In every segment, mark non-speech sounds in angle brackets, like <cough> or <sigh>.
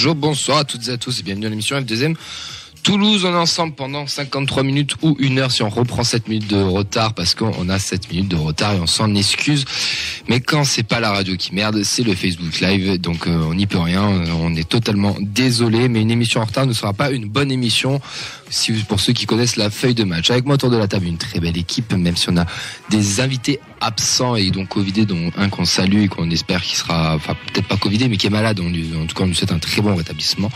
Bonjour, bonsoir à toutes et à tous et bienvenue dans l'émission F2M. Toulouse, on est ensemble pendant 53 minutes ou une heure si on reprend 7 minutes de retard parce qu'on a 7 minutes de retard et on s'en excuse. Mais quand c'est pas la radio qui merde, c'est le Facebook Live, donc euh, on n'y peut rien, on est totalement désolé, mais une émission en retard ne sera pas une bonne émission si, pour ceux qui connaissent la feuille de match. Avec moi autour de la table, une très belle équipe, même si on a des invités absents et donc covidés, dont un qu'on salue et qu'on espère qu'il sera, enfin peut-être pas covidé, mais qui est malade. On lui- en tout cas, on lui souhaite un très bon rétablissement.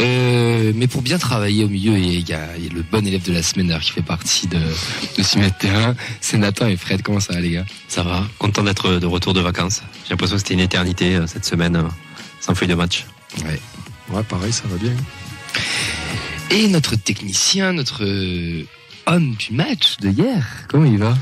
Euh, mais pour bien travailler au milieu, il y, a, le bon élève de la semaine qui fait partie de, de ce terrain. C'est Nathan et Fred. Comment ça va les gars? Ça va, content d'être de retour de vacances. J'ai l'impression que c'était une éternité euh, cette semaine euh, sans feuille de match. Ouais. Ouais, pareil, ça va bien. Et notre technicien, notre euh, homme du match de hier, comment il va?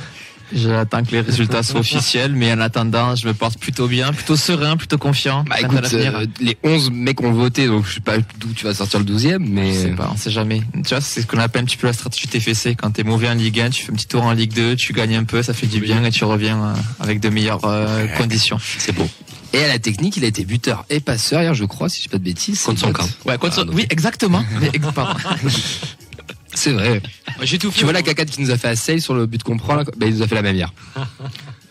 J'attends que les résultats soient <laughs> officiels, mais en attendant, je me porte plutôt bien, plutôt serein, plutôt confiant. Bah écoute, euh, les 11 mecs ont voté, donc je sais pas d'où tu vas sortir le 12e, mais... Je sais pas, on sait jamais. Tu vois, c'est ce qu'on appelle un petit peu la stratégie TFC. Quand t'es mauvais en Ligue 1, tu fais un petit tour en Ligue 2, tu gagnes un peu, ça fait du bien et tu reviens euh, avec de meilleures euh, conditions. C'est beau. Et à la technique, il a été buteur et passeur hier, je crois, si je dis pas de bêtises. Contre son camp. Ouais, contre- Ah, oui, exactement. Mais, pardon. <laughs> C'est vrai. J'ai tout fait. Tu vois la cacade qui nous a fait à Sale sur le but qu'on prend là bah, il nous a fait la même hier. <laughs>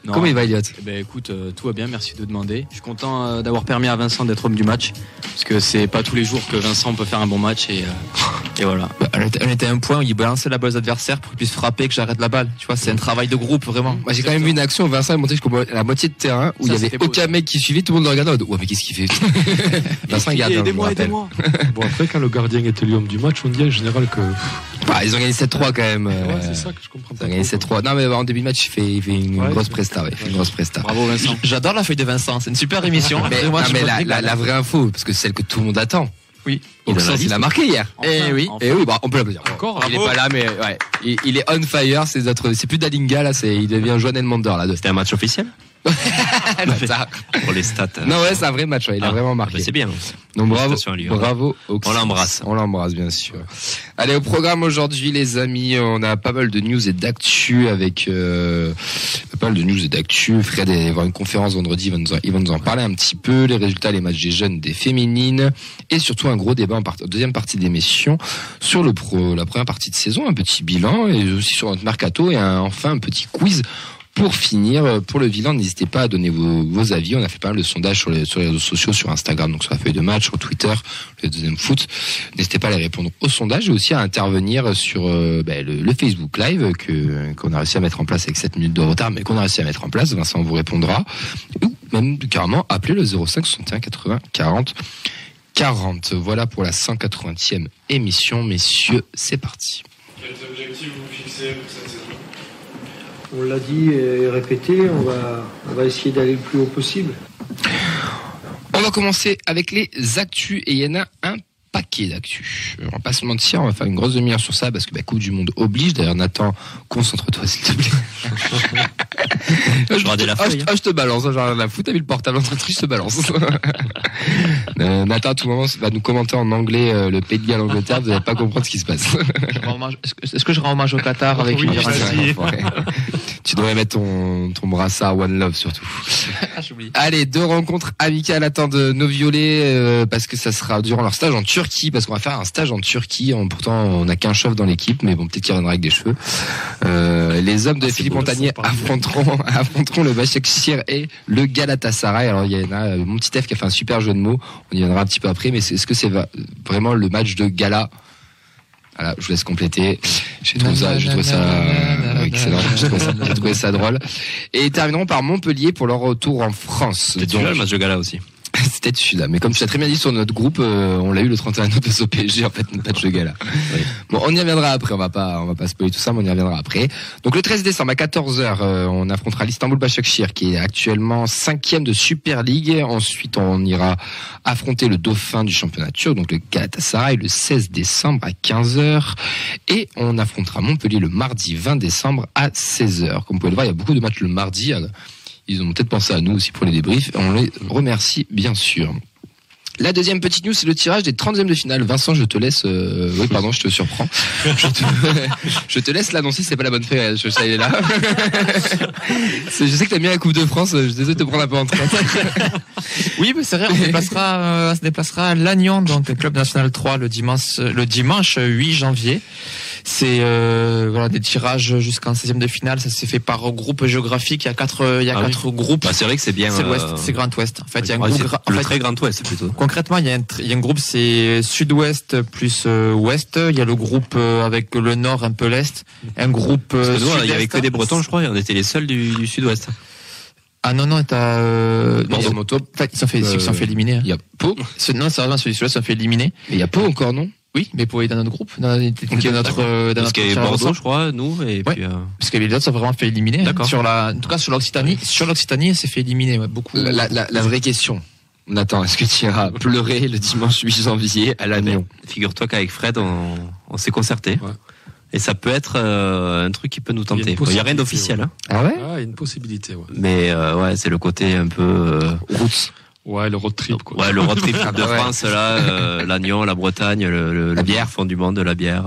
Non. Comment il va, Elliot Eh ben écoute, euh, tout va bien, merci de demander. Je suis content euh, d'avoir permis à Vincent d'être homme du match, parce que c'est pas tous les jours que Vincent peut faire un bon match et, euh, et voilà. Bah, on, était, on était à un point où il balançait la balle aux adversaires pour qu'ils puissent frapper, que j'arrête la balle. Tu vois, c'est un travail de groupe, vraiment. Moi, j'ai quand même vu une action où Vincent est monté jusqu'à la moitié de terrain où il y avait beau, aucun mec qui suivait, tout le monde le regardait. en mode, Ouais, mais qu'est-ce qu'il fait? <laughs> Vincent est gardien, je vous Aidez-moi, aidez-moi. Bon, après, quand le gardien était l'homme du match, on dit en général que. Bah, ils ont gagné 7-3 quand même. euh, Ouais, c'est ça que je comprends Ils pas. ont gagné trop, 7-3. Non, mais en début de match, il fait, il fait une Ouais, grosse presta. Ouais, il fait une grosse presta. Bravo Vincent. <laughs> J'adore la feuille de Vincent, c'est une super <laughs> émission. Mais, non, mais la, la vraie info, parce que c'est celle que tout le monde attend. Oui. Donc, Il en a il marqué hier. Eh oui. enfin. Et oui, bah, on peut l'applaudir. Encore, Il est pas là, mais ouais. Il, il est on fire. C'est notre, c'est plus Dalinga, là, c'est, il devient Joan Elmander, là. De... C'était un match officiel <laughs> pour les stats. euh. non, ouais, c'est un vrai match, ouais. Il a Ah, vraiment bah, marqué. C'est bien. Donc bravo, lui, hein. bravo. On l'embrasse. On l'embrasse bien sûr. Allez au programme aujourd'hui les amis, on a pas mal de news et d'actu avec euh, pas mal de news et d'actu. Fred va avoir une conférence vendredi, il va, nous en, il va nous en parler un petit peu, les résultats, les matchs des jeunes, des féminines et surtout un gros débat deuxième partie d'émission sur la première partie de saison, un petit bilan et aussi sur notre mercato et enfin un petit quiz pour finir, pour le bilan, n'hésitez pas à donner vos, avis. On a fait pas mal de sondages sur les, réseaux sociaux, sur Instagram, donc sur la feuille de match, sur Twitter, le deuxième foot. N'hésitez pas à les répondre aux sondages et aussi à intervenir sur euh, ben, le, le Facebook Live que qu'on a réussi à mettre en place avec 7 minutes de retard, mais qu'on a réussi à mettre en place. Vincent vous répondra. Ou même carrément appeler le 05 61 80 40 40. Voilà pour la 180e émission, messieurs. C'est parti. Quels objectifs vous fixez pour cette saison? On l'a dit et répété, on va, on va essayer d'aller le plus haut possible. On va commencer avec les actus et il y en a un paquet d'actus. On va pas se mentir, on va faire une grosse demi-heure sur ça parce que bah, Coupe du Monde oblige. D'ailleurs, Nathan, concentre-toi s'il te plaît. <laughs> Je radais la Ah, je, feuille. ah, je te balance, hein, genre la foutre, t'as mis le portable en train de tricher, je te balance. <laughs> Euh, Nathan, à tout moment, va nous commenter en anglais euh, le pays de Galles Angleterre, vous n'allez pas comprendre ce qui se passe. Est-ce que, je rends hommage au Qatar avec Oui, une. Tu devrais mettre ton, ton brassard One Love surtout. <laughs> Ah. Allez, deux rencontres amicales attendent nos violets euh, parce que ça sera durant leur stage en Turquie, parce qu'on va faire un stage en Turquie. Pourtant, on n'a qu'un chef dans l'équipe, mais bon, peut-être qu'il reviendra avec des cheveux. Euh, les hommes de c'est Philippe Montagnier affronteront, <laughs> affronteront le Başakşehir et le Galatasaray. Alors, il y en a euh, mon petit F qui a fait un super jeu de mots. On y viendra un petit peu après, mais est-ce que c'est vraiment le match de gala? Voilà, je vous laisse compléter. J'ai trouvé ça, j'ai trouvé ça excellent. <laughs> J'ai trouvé ça, drôle. Et terminerons par Montpellier pour leur retour en France. Donc, celui-là, le match de gala aussi. <laughs> C'était celui-là. Mais comme tu l'as très bien dit sur notre groupe, euh, on l'a eu le 31 août au PSG, en fait, notre match de gala. Bon, on y reviendra après. On va pas, on va pas spoiler tout ça, mais on y reviendra après. Donc, le 13 décembre à 14h, on affrontera l'Istanbul Başakşehir, qui est actuellement cinquième de Super League. Ensuite, on ira affronter le dauphin du championnat turc, donc le Galatasaray, le 16 décembre à 15h. Et on affrontera Montpellier le mardi 20 décembre à 16h. Comme vous pouvez le voir, il y a beaucoup de matchs le mardi. Ils ont peut-être pensé à nous aussi pour les débriefs. On les remercie bien sûr. La deuxième petite news, c'est le tirage des 30e de finale. Vincent, je te laisse. euh, Oui, pardon, je te surprends. Je te, <laughs> je te laisse l'annoncer. C'est pas la bonne fée. Je sais, elle est là. <laughs> Je sais que t'aimes bien la Coupe de France. Je suis désolé de te prendre un peu en train. <laughs> Oui, mais c'est vrai, on se déplacera, euh, on se déplacera à Lannion, donc le club national 3 le dimanche, le dimanche 8 janvier. C'est euh, voilà des tirages jusqu'en 16e de finale. Ça s'est fait par groupe géographique. Il y a quatre, il y a Ah oui. quatre groupes. Bah, c'est vrai que c'est bien. c'est l'Ouest, euh, c'est Grand Ouest. En fait, il y a un ouais, groupe. gra- en le fait, très grand ouest plutôt. Concrètement, il y a un, il y a un groupe, c'est Sud-Ouest plus euh, Ouest. Il y a le groupe euh, avec le Nord, un peu l'Est. Un groupe. Euh, il y avait que des Bretons, je crois, et on était les seuls du, du sud-ouest. Ah non non, t'as. Euh, Bordeaux ils- Moto. En fait, ils sont fait, ils sont fait éliminer. hein. Il y a Pau. Non, sérieusement, celui là sont fait éliminer. Mais il y a Pau encore, non? Oui, mais pour aller dans notre groupe, dans, dans notre, euh, dans Parce notre qu'il y avait Bordeaux, je crois, nous, et Ouais. puis. euh, Parce que les autres sont vraiment fait éliminer. hein. D'accord. Sur la, en tout cas, sur l'Occitanie, sur l'Occitanie, elle s'est fait éliminer, ouais, beaucoup. La, la- la- la vraie question. Nathan, est-ce que tu iras pleurer le dimanche 8 janvier à Lannion Figure-toi qu'avec Fred, on, on s'est concerté. Ouais. Et ça peut être euh, un truc qui peut nous a tenter. Il n'y a rien d'officiel, ouais. hein. Ah ouais? Ah, il y a une possibilité, ouais. mais euh, ouais, c'est le côté un peu. euh, Roots. Ouais, le road trip, quoi. ouais, le road trip <laughs> de. France, là, euh, l'Agnon, la Bretagne, le, le, La le bière. fond du monde, la bière.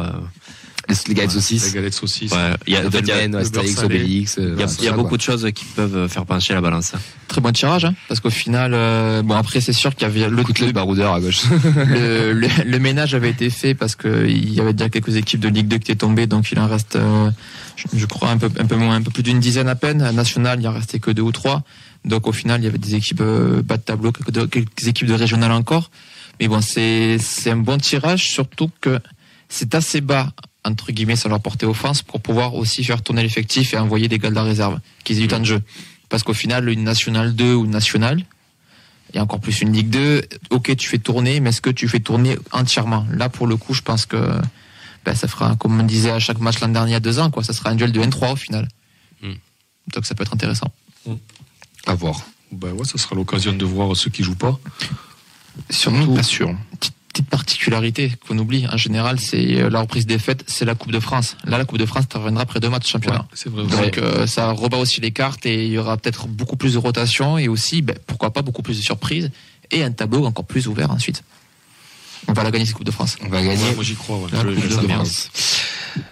Les, les gars de La saucisses. ouais. Il y a, en fait, il y a- Astérix. Obélix. il y a, voilà, il y a ça, beaucoup quoi. de choses qui peuvent faire pencher la balance. Très bon tirage, hein, parce qu'au final, euh, bon après c'est sûr qu'il y avait le, le baroudeur à gauche. <laughs> le, le, le ménage avait été fait parce que il y avait déjà quelques équipes de Ligue 2 qui étaient tombées, donc il en reste, euh, je, je crois un peu, un peu moins, un peu plus d'une dizaine à peine. À National, il en restait que deux ou trois. Donc au final, il y avait des équipes euh, bas de tableau, quelques, quelques équipes de régional encore. Mais bon, c'est c'est un bon tirage, surtout que c'est assez bas entre guillemets sur leur portée offense pour pouvoir aussi faire tourner l'effectif et envoyer des gars de la réserve qu'ils aient du temps de jeu. Parce qu'au final, une nationale 2 ou une nationale, et encore plus une Ligue 2, ok, tu fais tourner, mais est-ce que tu fais tourner entièrement? Là, pour le coup, je pense que ben, ça fera, comme on disait à chaque match l'an dernier, il y a deux ans, quoi, ça sera un duel de N3 au final. Mm. Donc ça peut être intéressant. À voir. Ben ouais, ça sera l'occasion de voir ceux qui jouent pas. Sûrement pas sûr. Petite, petite particularité qu'on oublie, en général, c'est euh, la reprise des fêtes, c'est la Coupe de France. Là, la Coupe de France, tu reviendras après deux matchs de championnat. Ouais, c'est vrai. Donc euh, ça rebat aussi les cartes et il y aura peut-être beaucoup plus de rotation et aussi, ben, pourquoi pas, beaucoup plus de surprises et un tableau encore plus ouvert ensuite. On va la gagner cette Coupe de France. On va gagner. Ouais, moi j'y crois. Ouais. La Je- de sens bien. France.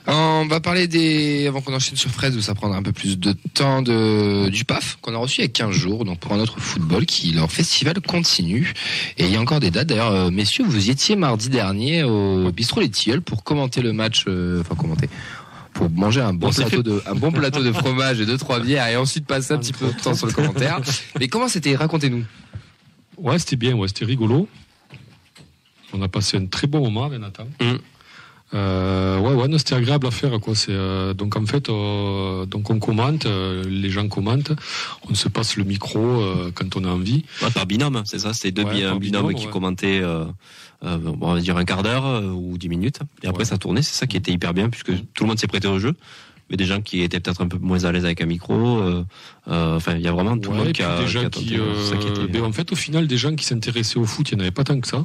On va parler des, avant qu'on enchaîne sur Fred, où ça prendra un peu plus de temps de, du PAF, qu'on a reçu il y a 15 jours, donc pour un autre football, qui, leur festival continue. Et il y a encore des dates. D'ailleurs, euh, messieurs, vous y étiez mardi dernier au Bistrot Les Tilleuls pour commenter le match, euh, enfin, commenter. Pour manger un bon plateau de, un bon plateau de fromage et deux, trois bières et ensuite passer un petit peu de temps sur le commentaire. Mais comment c'était? Racontez-nous. Ouais, c'était bien, ouais, c'était rigolo. On a passé un très bon moment avec Nathan. Mm. Euh, ouais, ouais, non, c'était agréable à faire, quoi. C'est euh, donc en fait, euh, donc on commente, les gens commentent, on se passe le micro quand on a envie. Ouais, par binôme, c'est ça. C'était deux Ouais, bi- par un binôme, binôme, qui ouais. commentaient, bon, on va dire un quart d'heure ou dix minutes. Et après, ça tournait. C'est ça qui était hyper bien, puisque tout le monde s'est prêté au jeu. Mais des gens qui étaient peut-être un peu moins à l'aise avec un micro. Enfin, il y a vraiment tout le monde qui a, des qui gens qui, tenté. c'est ça qui était- ben, en fait, au final, des gens qui s'intéressaient au foot, il n'y en avait pas tant que ça.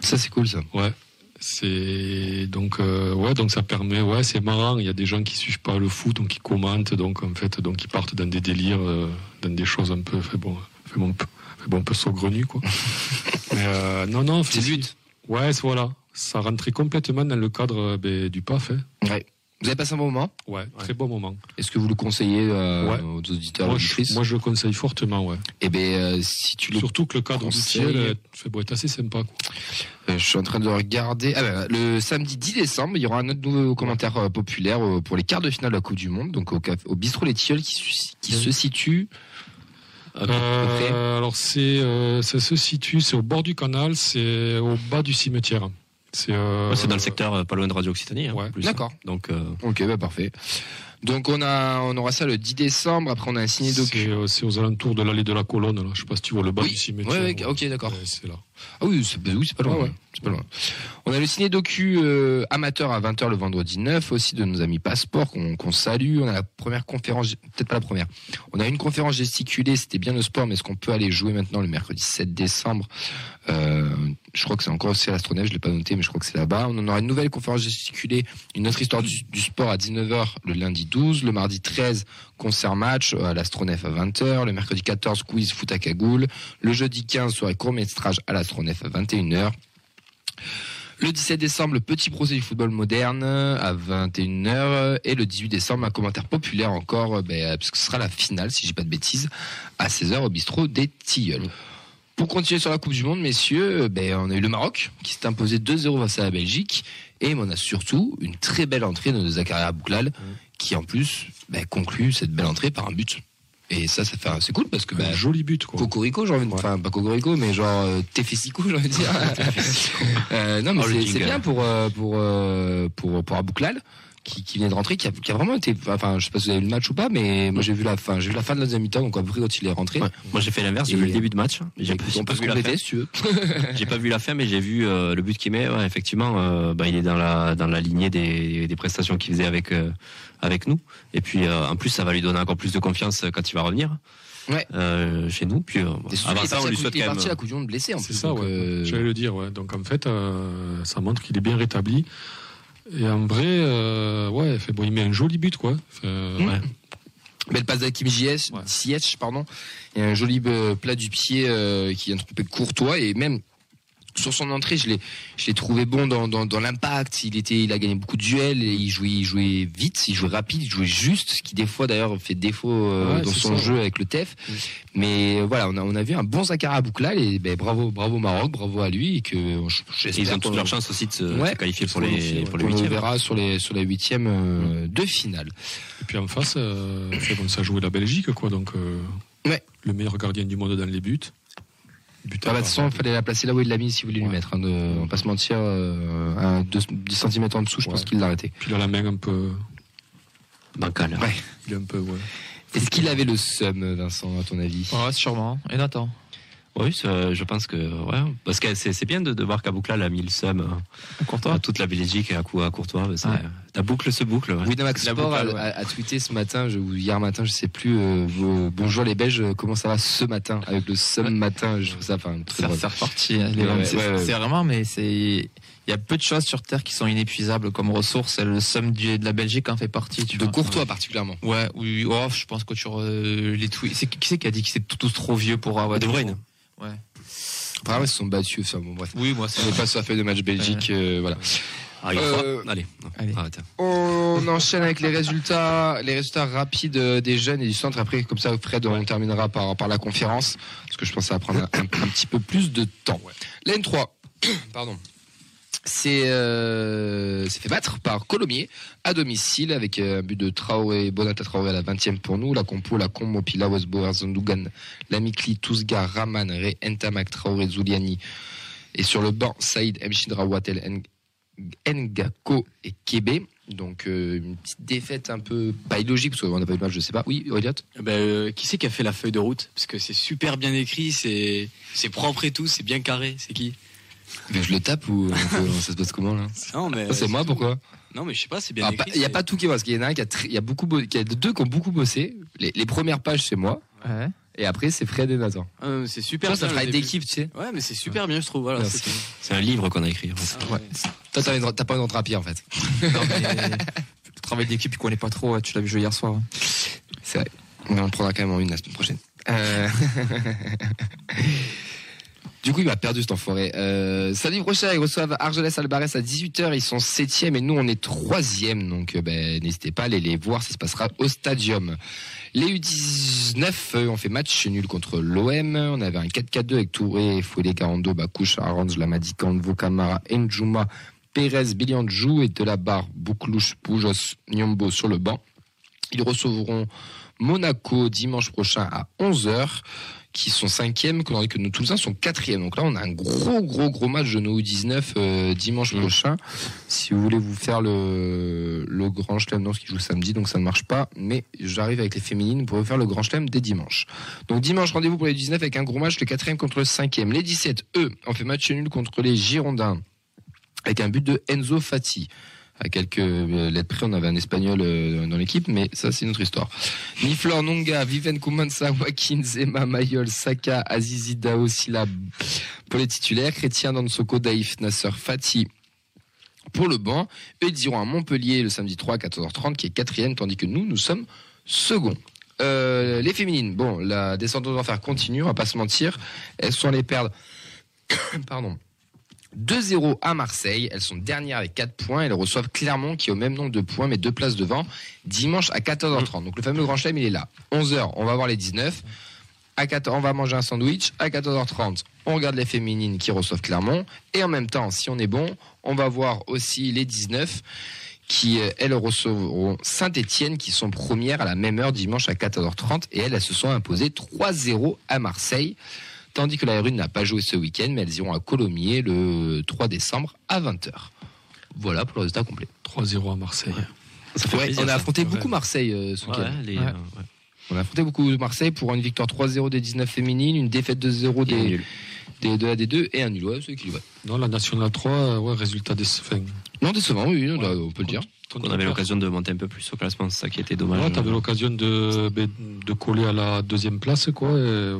Ça, c'est cool, ça. Ouais. C'est donc euh, ouais donc ça permet ouais c'est marrant il y a des gens qui suivent pas le foot donc qui commentent donc en fait donc ils partent dans des délires euh, dans des choses un peu fait bon fait bon, un peu- fait bon un peu saugrenues quoi <laughs> mais euh, non non C'est ouais voilà ça rentrait complètement dans le cadre ben, du PAF hein. Ouais. Vous avez passé un bon moment. ouais très bon moment Est-ce que vous le conseillez euh, Ouais. aux auditeurs, moi je, moi je le conseille fortement ouais Eh ben, euh, si tu le surtout que le cadre conseilles- ciel fait bon, est assez sympa quoi. Euh, je suis en train de regarder. Ah ben, le samedi 10 décembre, il y aura un autre nouveau commentaire populaire pour les quarts de finale de la Coupe du Monde, donc au, bistrot Les Tilleuls qui, se situe. alors c'est, ça se situe, c'est au bord du canal, c'est au bas du cimetière. C'est, euh, Ouais, c'est dans le secteur euh, pas loin de Radio Occitanie. hein, Ouais. D'accord. Donc, euh, Ok, bah parfait. Donc on a, on aura ça le 10 décembre. Après on a un docu. euh, c'est aux alentours de l'allée de la colonne. Là. Je sais pas si tu vois le bas Oui. du cimetière. Ouais, ouais, ok, d'accord. Ouais, c'est là. Ah oui, c'est oui, c'est pas loin. Ouais. Pas loin. On a le ciné docu euh, amateur à 20h le vendredi 9 aussi de nos amis Passeport qu'on salue. On a la première conférence, peut-être pas la première. On a une conférence gesticulée, c'était bien le sport, mais est-ce qu'on peut aller jouer maintenant le mercredi 7 décembre? Euh, Je crois que c'est encore aussi à l'Astronef, je l'ai pas noté, mais je crois que c'est là-bas. On en aura une nouvelle conférence gesticulée, une autre histoire du, du sport à 19h le lundi 12, le mardi 13 concert match à l'Astronef à 20h, le mercredi 14 quiz foot à cagoule, le jeudi 15 soirée court métrage à la Astronef à 21h. Le 17 décembre, le petit procès du football moderne à 21h. Et le 18 décembre, un commentaire populaire encore, ben, parce que ce sera la finale, si j'ai pas de bêtises, à 16h au bistrot des Tilleuls. Pour continuer sur la Coupe du Monde, messieurs, ben, on a eu le Maroc qui s'est imposé 2-0 face à la Belgique. Et on a surtout une très belle entrée de Zakaria Bouklal, qui en plus ben, conclut cette belle entrée par un but. Et ça, ça fait, c'est cool parce que Un joli but, quoi. Cocorico, j'ai envie de enfin pas Cocorico, mais genre euh, Tefesico, j'ai envie de dire. <laughs> euh, non, mais Oh, c'est- bien pour euh, pour euh, pour pour Abouklal qui, qui vient de rentrer, qui a, qui a vraiment été, enfin, je sais pas si vous avez vu le match ou pas, mais moi j'ai vu la fin, j'ai vu la fin de la deuxième mi-temps, donc à peu près quand il est rentré. Ouais. Moi j'ai fait l'inverse, j'ai vu le début de match. J'ai j'ai on pas peut se vu la fin. compléter si tu veux. <laughs> J'ai pas vu la fin, mais j'ai vu euh, le but qu'il met. Ouais, effectivement, euh, bah, il est dans la dans la lignée des, des prestations qu'il faisait avec euh, avec nous. Et puis euh, en plus, ça va lui donner encore plus de confiance quand il va revenir. Ouais. Euh, chez nous. Puis euh, avant il est ça, on parti à lui souhaite il est quand même. parti à coup monde blessé en C'est plus. ça, donc, ouais. euh, J'allais le dire, ouais. Donc en fait, euh, ça montre qu'il est bien rétabli. Et en vrai, euh, ouais, fait, bon, il met un joli but, quoi. Fait, euh, Mmh. ouais. Belle passe d'Hakim Ziyech, Ouais. Ziyech, pardon. Et un joli euh, plat du pied qui vient de tromper Courtois et même sur son entrée, je l'ai, je l'ai trouvé bon dans, dans, dans l'impact. Il était, il a gagné beaucoup de duels et il jouait, il jouait vite, il jouait rapide, il jouait juste, ce qui des fois d'ailleurs fait défaut euh, Ouais, dans c'est son ça, jeu avec le TEF. Mais euh, voilà, on a, on a vu un bon Zakara Boukla et ben, bravo, bravo Maroc, bravo à lui et que j'espère Ils ont toutes leurs chances aussi de se, Ouais. se qualifier pour les pour les le huitièmes. verra sur les sur les huitièmes euh, de finale. Et puis en face, euh, fait, bon, ça jouait la Belgique, quoi. Donc, euh, Ouais. le meilleur gardien du monde dans les buts. But Ah bah, de toute façon, il fallait la placer là où il l'a mis si vous voulez lui Ouais. mettre. Hein, de, on va pas se mentir, euh, un 10 cm en dessous, je pense Ouais. qu'il l'a arrêté. Puis il a la main un peu. Bancal. Ouais. Il est un peu, ouais. Est-ce qu'il avait le seum, Vincent, à ton avis? Ouais, sûrement. Et Nathan? Oui, je pense que ouais, parce que c'est c'est bien de, de voir qu'Aboukla a mis le seum euh, Courtois à toute la Belgique et à, à Courtois. c'est- Ouais. La boucle se boucle. Ouais. Winamax Sport a, boucle, ouais. a- a tweeté ce matin, je, ou hier matin, je sais plus, euh, vos- bonjour les Belges, comment ça va ce matin Avec le seum matin, je trouve ça enfin, faire partie. hein, c'est ouais, ouais. c'est vraiment, mais c'est. Il y a peu de choses sur Terre qui sont inépuisables comme ressources. Le somme du- de la Belgique en fait partie. Tu De vois. Courtois particulièrement. Ouais, oui, oh, je pense que sur euh, les tweets. C'est qui c'est qui a dit que c'est tous trop vieux pour avoir De Bruyne. Ouais. Apparemment, ils se sont battus, enfin bon, bref. Oui, moi c'est. On n'est pas sur la feuille de match Belgique, euh, voilà. Ah, Euh, Allez, non, Allez. arrête. On enchaîne avec les résultats, les résultats rapides euh, des jeunes et du centre. Après, comme ça, Fred, on terminera par, par la conférence, parce que je pense que ça va prendre un, un petit peu plus de temps. La N3, pardon, c'est euh, s'est fait battre par Colomiers à domicile avec euh, un but de Traoré, Bonata Traoré à la 20e pour nous. La compo, la Combo, Pila, Westbauer, Zondugan, Lamikli, Tousga, Raman, Re, Ntamak, Traoré, Zuliani. Et sur le banc, Saïd, Mchidra, Watel, Ng- Ngako et Kebe. Donc euh, une petite défaite un peu pas illogique parce qu'on n'a pas eu de match, je sais pas. Oui, Elliot? Ben, euh, qui c'est qui a fait la feuille de route? Parce que c'est super bien écrit, c'est propre et tout, c'est bien carré. C'est qui? Mais Je le tape ou <laughs> peut- ça se passe comment là Non mais Ça, C'est moi, pourquoi Non mais je sais pas, c'est bien Ah, pas- Il n'y a pas tout qui est moi, parce qu'il y en a un qui a, tr- il y a beaucoup, y a deux qui ont beaucoup bossé. Les, les premières pages c'est moi, Ouais. et après c'est Fred et Nathan. Ah, non, c'est super. Ça bien, travaille le début. d'équipe, tu sais. Ouais, mais c'est super bien, je trouve. Voilà. C'est un livre qu'on a écrit. en fait. Ah, ouais. Toi, t'as pas une pied en fait. <laughs> Non, mais le <laughs> travail d'équipe, tu connais pas trop. Tu l'as vu jouer hier soir. hein. C'est vrai. Mais on prendra quand même en une la semaine prochaine. Euh... du coup, il m'a perdu cet enfoiré. Euh, samedi prochain, ils reçoivent Argelès Albarès à 18h. Ils sont 7e et nous, on est 3e. Donc, euh, ben, n'hésitez pas à aller les voir. Ça se passera au stadium. Les U19 euh, ont fait match nul contre l'OM. On avait un 4-4-2 avec Touré, Fouélé, Garando, Bakouche, Arange, Lamadi, Kanvo, Njuma, Pérez, Biliandjou et de la barre Bouklouche, Poujos, Nyombo sur le banc. Ils recevront Monaco dimanche prochain à 11h, qui sont cinquièmes, tandis que nos Toulousains sont quatrièmes. Donc là, on a un gros, gros, gros match de nos U19 euh, dimanche Mm. prochain. Si vous voulez vous faire le, le grand chelem, non, ce qui joue samedi, donc ça ne marche pas. Mais j'arrive avec les féminines pour vous faire le grand chelem dès dimanche. Donc dimanche, rendez-vous pour les 19 avec un gros match, le quatrième contre le cinquième. Les 17, eux, ont fait match nul contre les Girondins avec un but de Enzo Fati. À quelques euh, lettres près, on avait un espagnol euh, dans l'équipe, mais ça, c'est une autre histoire. Niflor, Nonga, Viven Koumansa, Joaquin, Zema, Mayol, Saka, Azizi, Dao, Silla pour les titulaires. Chrétien, Dansoko, Daif, Nasser, Fati pour le banc. Eux, ils iront à Montpellier le samedi 3 à 14h30, qui est quatrième, tandis que nous, nous sommes seconds. Euh, les féminines, bon, la descente aux enfers continue, on va pas se mentir. Elles sont allées perdre <coughs> Pardon. 2-0 à Marseille. Elles sont dernières avec 4 points. Elles reçoivent Clermont qui est au même nombre de points mais deux places devant. Dimanche à 14h30. Donc le fameux grand chelem, il est là. 11h, on va voir les 19. À 14, on va manger un sandwich. À 14h30, on regarde les féminines qui reçoivent Clermont. Et en même temps, si on est bon, on va voir aussi les 19 qui, euh, elles, recevront Saint-Etienne qui sont premières à la même heure dimanche à 14h30. Et elles, elles se sont imposées 3-0 à Marseille. Tandis que la Rune n'a pas joué ce week-end, mais elles iront à Colomiers le 3 décembre à 20h. Voilà pour le résultat complet. 3-0 à Marseille. Ça fait Ouais, plaisir, on a ça. affronté Ouais. beaucoup Marseille euh, ce week-end. Ouais, les, Ouais. euh, ouais. On a affronté beaucoup Marseille pour une victoire 3-0 des 19 féminines, une défaite 2-0 Et des, des, de la D2 et un nul. Ouais, c'est équilibré. Non, la Nationale 3, euh, ouais, résultat des. Enfin, Non, décevant, oui, ouais, on peut le dire. on avait l'occasion de monter un peu plus au classement, c'est ça qui était dommage. Ouais, t'avais l'occasion de, ben, de coller à la deuxième place, quoi. et-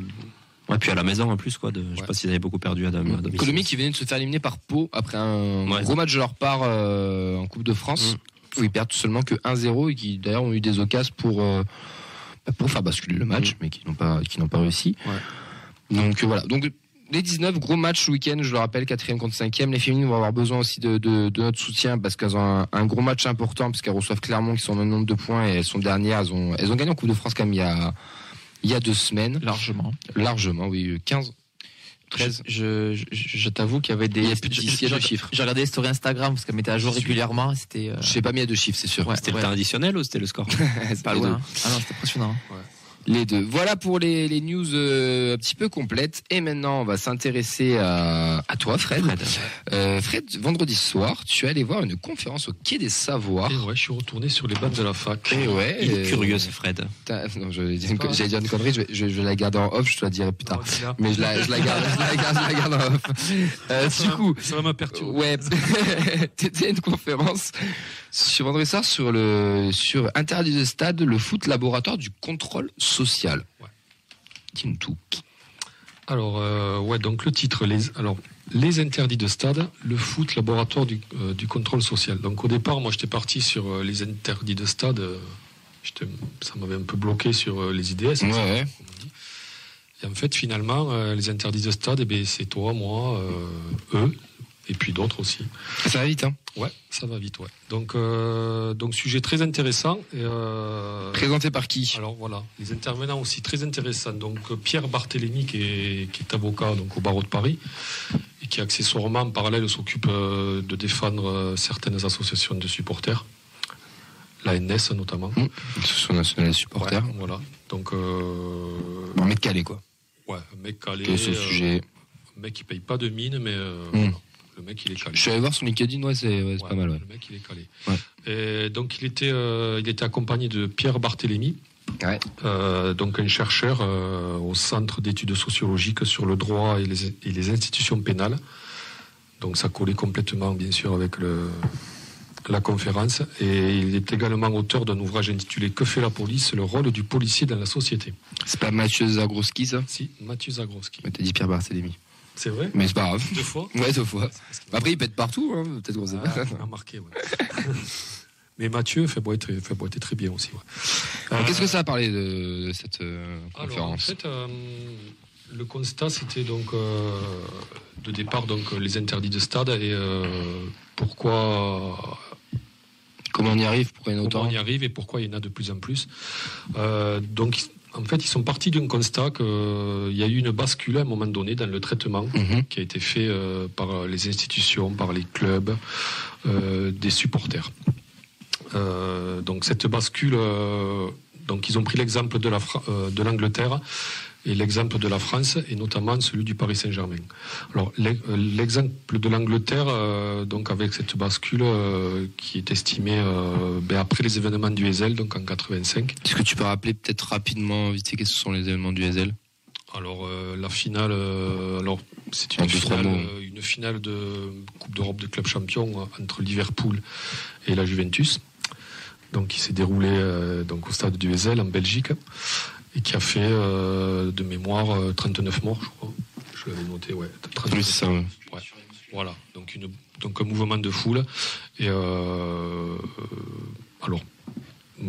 Ouais, puis à la maison en plus, quoi. De, Je sais Ouais. pas s'ils avaient beaucoup perdu à, dom- à domicile. Qui venait de se faire éliminer par Pau après un Ouais. gros match de leur part euh, en Coupe de France, où ils perdent seulement que 1-0 et qui d'ailleurs ont eu des occasions pour, euh, bah, pour faire basculer le match, mais qui n'ont pas, qui n'ont pas réussi. Donc euh, voilà. Donc les 19 gros matchs ce week-end, je le rappelle, quatrième contre cinquième. Les féminines vont avoir besoin aussi de, de, de notre soutien parce qu'elles ont un, un gros match important puisqu'elles reçoivent Clermont qui sont au même nombre de points et elles sont dernières. Elles ont, elles ont gagné en Coupe de France quand même il y a, il y a deux semaines. Largement. Largement, oui. 15, 13. Je, je, je- je t'avoue qu'il y avait des. Il y a plus de- il y a je- deux chiffres. J'ai regardé les stories Instagram parce qu'elle mettait à jour régulièrement. C'était euh, Je sais pas mis à deux chiffres, c'est sûr. Ouais. C'était le temps additionnel ou c'était le score? <laughs> C'est pas loin. hein. Ah non, c'était impressionnant. Les deux. Voilà pour les, les news euh, un petit peu complètes. Et maintenant, on va s'intéresser à, à toi, Fred. Fred. Euh, Fred, vendredi soir, tu es allé voir une conférence au Quai des Savoirs. Et ouais, je suis retourné sur les bancs de la fac. Et ouais. Il est euh, curieux, ce Fred. Non, je- j'allais dire dire une connerie, je vais, je, je vais la garder en off, je te la dirai plus tard. Non. Mais je la, je la garde, je la garde, je la garde en off. Euh, Ça du va- coup, ça va me perturber. Ouais, <laughs> c'était une conférence sur vendredi soir sur le sur interdit de stade, le foot laboratoire du contrôle social. Ouais. Dis-nous tout. Alors, euh, ouais, donc le titre, les, alors, les interdits de stade, le foot, laboratoire du, euh, du contrôle social. Donc au départ, moi j'étais parti sur euh, les interdits de stade. euh, ça m'avait un peu bloqué sur les IDS. Ouais, dit. Et en fait, finalement, les interdits de stade, eh ben, c'est toi, moi, eux, et puis d'autres aussi. Ça va vite, hein? Ouais, ça va vite, ouais. Donc, euh, donc sujet très intéressant. Et, euh, Présenté par qui? alors voilà, les intervenants aussi très intéressants. Donc Pierre Barthélémy qui est, qui est avocat donc au barreau de Paris et qui accessoirement en parallèle s'occupe euh, de défendre certaines associations de supporters, l'ANS notamment. L'association nationale des supporters. Ouais, voilà. Donc Un mec calé, quoi. ouais, un mec calé, Quel est ce sujet un mec qui paye pas de mine, mais euh, Mm. voilà. Le mec il est calé. Je suis allé voir son LinkedIn, ouais, c'est ouais, pas mal. Le mec, il est calé. Et donc, il était, euh, il était accompagné de Pierre Barthélémy, Ouais. euh, donc un chercheur euh, au Centre d'études sociologiques sur le droit et les, et les institutions pénales. Donc, ça collait complètement, bien sûr, avec le, la conférence. Et il est également auteur d'un ouvrage intitulé Que fait la police? Le rôle du policier dans la société. C'est pas Mathieu Zagroski, ça? Si, Mathieu Zagroski. Ouais, T'as dit Pierre Barthélémy. C'est vrai Mais c'est pas grave. Deux fois Ouais, deux fois. Après, il pète partout, hein. peut-être qu'on sait Ah, pas. on a marqué, ouais. <laughs> Mais Mathieu fait boiter, fait boiter très bien aussi. ouais. Alors, Qu'est-ce Euh, que ça a parlé de, de cette euh, Alors, en conférence fait, euh, le constat, c'était donc euh, de départ donc les interdits de stade et euh, pourquoi, Comment on y arrive Pourquoi il y en a comment autant on y arrive et pourquoi il y en a de plus en plus. Euh, donc, en fait, ils sont partis d'un constat qu'il y a eu une bascule à un moment donné dans le traitement Mhm. qui a été fait euh, par les institutions, par les clubs, euh, des supporters. Euh, donc cette bascule, euh, donc ils ont pris l'exemple de la Et l'exemple de la France et notamment celui du Paris Saint-Germain. Alors euh, l'exemple de l'Angleterre, euh, donc avec cette bascule euh, qui est estimée euh, ben, après les événements du Ezel, donc en 85. Est-ce que tu peux rappeler peut-être rapidement, vite fait, qu'est-ce que sont les événements du Hazel? Alors euh, la finale, euh, alors c'est une euh, une finale de Coupe d'Europe de clubs champions euh, entre Liverpool et la Juventus, donc qui s'est déroulée donc au stade du Ezel en Belgique et qui a fait euh, de mémoire euh, 39 morts, je crois. Je l'avais noté, ouais. 39 Oui, ça. ouais. Voilà, donc, une, donc un mouvement de foule. Et euh, alors,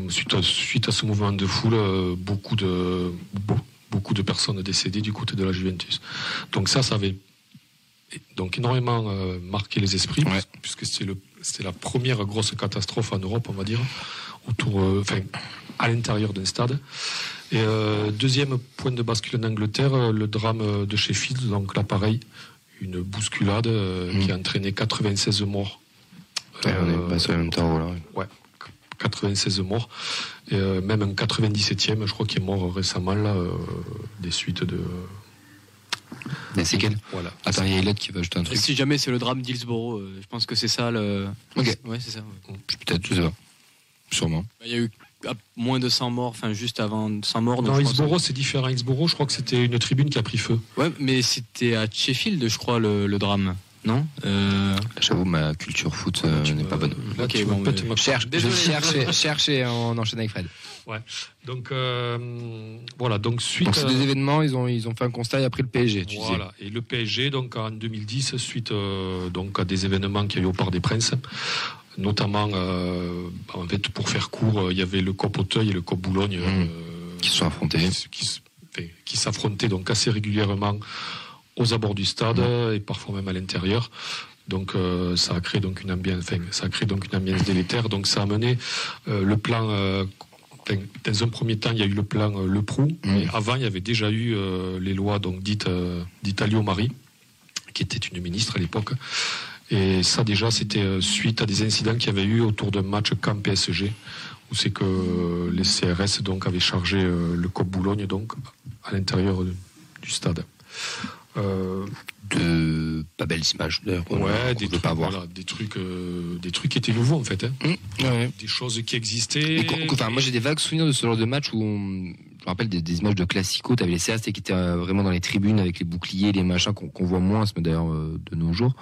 suite à, suite à ce mouvement de foule, euh, beaucoup de, beau- beaucoup de personnes décédées du côté de la Juventus. Donc ça, ça avait donc énormément euh, marqué les esprits, Ouais. puisque c'était la première grosse catastrophe en Europe, on va dire, autour, euh, enfin, à l'intérieur d'un stade. Et euh, deuxième point de bascule en Angleterre, euh, le drame euh, de Sheffield, donc là pareil, une bousculade euh, Mm. qui a entraîné 96 morts. Ouais, on est pas sur le même terreau là. Ouais, 96 morts. Et euh, même un 97e, je crois, qui est mort récemment, là, euh, des suites de. Des séquelles. Voilà. Attends, il y a Elliot qui va ajouter un Et truc. si jamais c'est le drame d'Hillsborough, euh, je pense que c'est ça le. Ok. Ouais, c'est ça. ouais. Peut-être, je sais pas. Sûrement. Bah, Il y a eu ah, moins de 100 morts, enfin juste avant 100 morts. pense- Hillsborough, c'est différent. Hillsborough, je crois que c'était une tribune qui a pris feu. Ouais, mais c'était à Sheffield, je crois, le, le drame. Non euh... J'avoue, ma culture foot euh, n'est pas bonne. Là, Ok, bon, mais- ma- Cherche, je <laughs> cherche, et- cherche et on enchaîne avec Fred. Donc, euh, voilà. Donc, suite. Donc ces à- deux événements, ils ont, ils ont fait un constat et après le PSG, tu disais. Voilà. Et le PSG, donc en 2010, suite euh, donc à des événements qu'il y a eu au Parc des Princes, notamment, euh, en fait, pour faire court, euh, il y avait le COP Auteuil et le COP Boulogne Mmh. euh, Qui se sont affrontés. qui, s'affrontaient donc assez régulièrement aux abords du stade Mmh. et parfois même à l'intérieur. Donc euh, ça a créé donc une ambiance, enfin, ça a créé donc une ambiance délétère. Donc ça a mené euh, le plan. euh, dans un premier temps, il y a eu le plan Le Prou, mais avant, il y avait déjà eu les lois donc dites dites Alliot-Marie, qui était une ministre à l'époque. Et ça déjà, c'était euh, suite à des incidents qu'il y avait eu autour d'un match camp PSG, où c'est que euh, les CRS donc avaient chargé euh, le COP Boulogne donc à l'intérieur du stade. Euh, De pas belles images d'ailleurs. ouais, des trucs, pas voir. voilà, des trucs, euh, des trucs qui étaient nouveaux en fait, hein. Mmh, ouais. des choses qui existaient. Et Enfin, moi j'ai des vagues souvenirs de ce genre de match où on- je me rappelle des, des images de classico, t'avais les CRS qui étaient euh, vraiment dans les tribunes avec les boucliers, les machins qu'on voit moins d'ailleurs euh, de nos jours,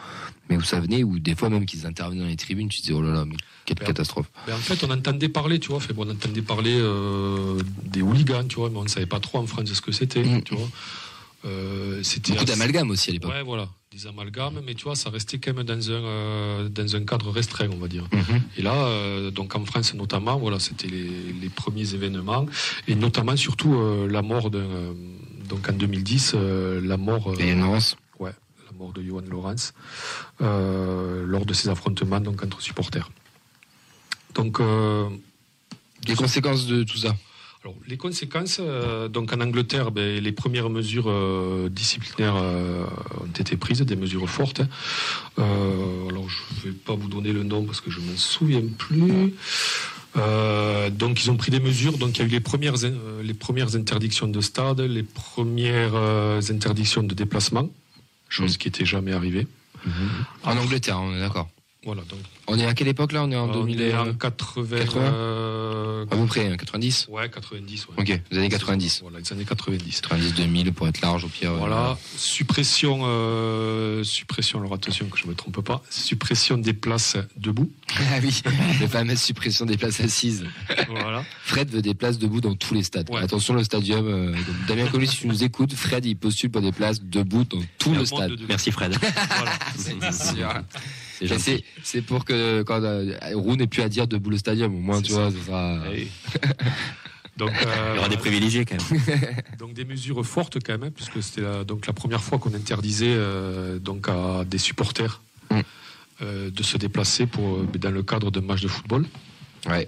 mais où ça venait, où des fois même qu'ils intervenaient dans les tribunes, tu disais oh là là, mais quelle catastrophe. En fait, on entendait parler, tu vois. Fait, bon, on entendait parler euh, des hooligans, tu vois, mais on ne savait pas trop en France ce que c'était, Mm. tu vois. Euh, c'était Beaucoup d'amalgames aussi à l'époque. Ouais, voilà, des amalgames, mais tu vois, ça restait quand même dans un euh, dans un cadre restreint, on va dire. Mhm. Et là, euh, donc en France notamment, voilà, c'était les, les premiers événements, et notamment surtout euh, la mort d'un, donc en 2010, euh, la mort. Et Ouais, la mort de Johan Lawrence lors de ces affrontements donc entre supporters. Donc, les conséquences de tout ça. Alors, les conséquences, euh, donc en Angleterre, ben, les premières mesures euh, disciplinaires euh, ont été prises, des mesures fortes. Alors, je ne vais pas vous donner le nom parce que je ne m'en souviens plus. Donc, ils ont pris des mesures. Donc, il y a eu les premières, les premières interdictions de stade, les premières interdictions de déplacement, chose qui n'était jamais arrivée. En Angleterre, on est d'accord. Voilà, donc On est à quelle époque là On est en on 2000 est en euh, 80, 80? euh, à peu près, hein, 90 ouais, 90. Ouais. Ok, les années 90. Voilà, les années 90. 90 2000 pour être large au pire. euh, Voilà, suppression, euh, suppression, alors attention que je ne me trompe pas, suppression des places debout. <laughs> Ah oui, la fameuse suppression des places assises. voilà. Fred veut des places debout dans tous les stades. Ouais. Attention, le stadium. euh, donc, Damien Collis, si tu nous écoutes, Fred, il postule pour des places debout dans tout le stade. de. Merci Fred. Voilà. <laughs> C'est pour que quand euh, Roux n'ait plus à dire debout le stadium, au moins, C'est tu ça. vois, ça sera. <laughs> Donc, euh, Il y aura des privilégiés quand même. <laughs> donc des mesures fortes quand même, puisque c'était la, donc la première fois qu'on interdisait euh, donc à des supporters Mm. euh, de se déplacer pour dans le cadre d'un match de football. Ouais.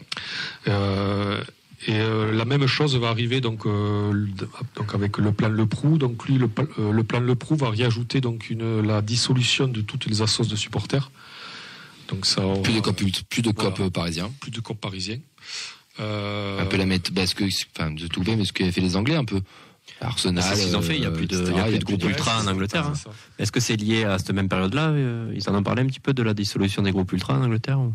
Et euh, la même chose va arriver donc, euh, donc avec le plan Le Prou. Donc lui, le, euh, le plan Le Prou va réajouter donc une, la dissolution de toutes les assos de supporters. Donc ça aura- Plus de cop, plus de cop Voilà. parisiens. plus de cop parisiens. Euh, Un peu la mettre, parce que, enfin, de tout mais ce qu'avaient fait les Anglais un peu. Arsenal. C'est ce qu'ils ont fait, il y a plus de- il y a plus de ultra en Angleterre, hein. Est-ce que c'est lié à cette même période-là Ils en ont parlé un petit peu de la dissolution des groupes ultra en Angleterre ou-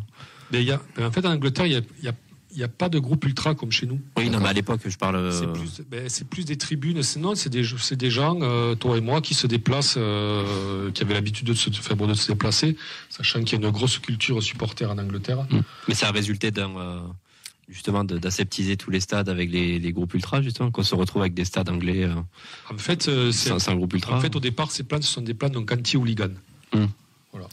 Mais il y a, mais en fait, en Angleterre, il y a, il y a- il y a pas de groupe ultra comme chez nous. Oui, non, mais à l'époque, je parle. euh, C'est plus, ben, c'est plus des tribunes. Sinon, c'est des, gens, euh, toi et moi, qui se déplacent, euh, qui avaient l'habitude de se, faire de se déplacer, sachant qu'il y a une grosse culture supporter en Angleterre. Mais ça a résulté d'un. euh, Justement, d'aseptiser tous les stades avec les, les groupes ultra, justement, qu'on se retrouve avec des stades anglais En fait, c'est, sans groupe ultra. en fait, au départ, ces plans, ce sont des plans donc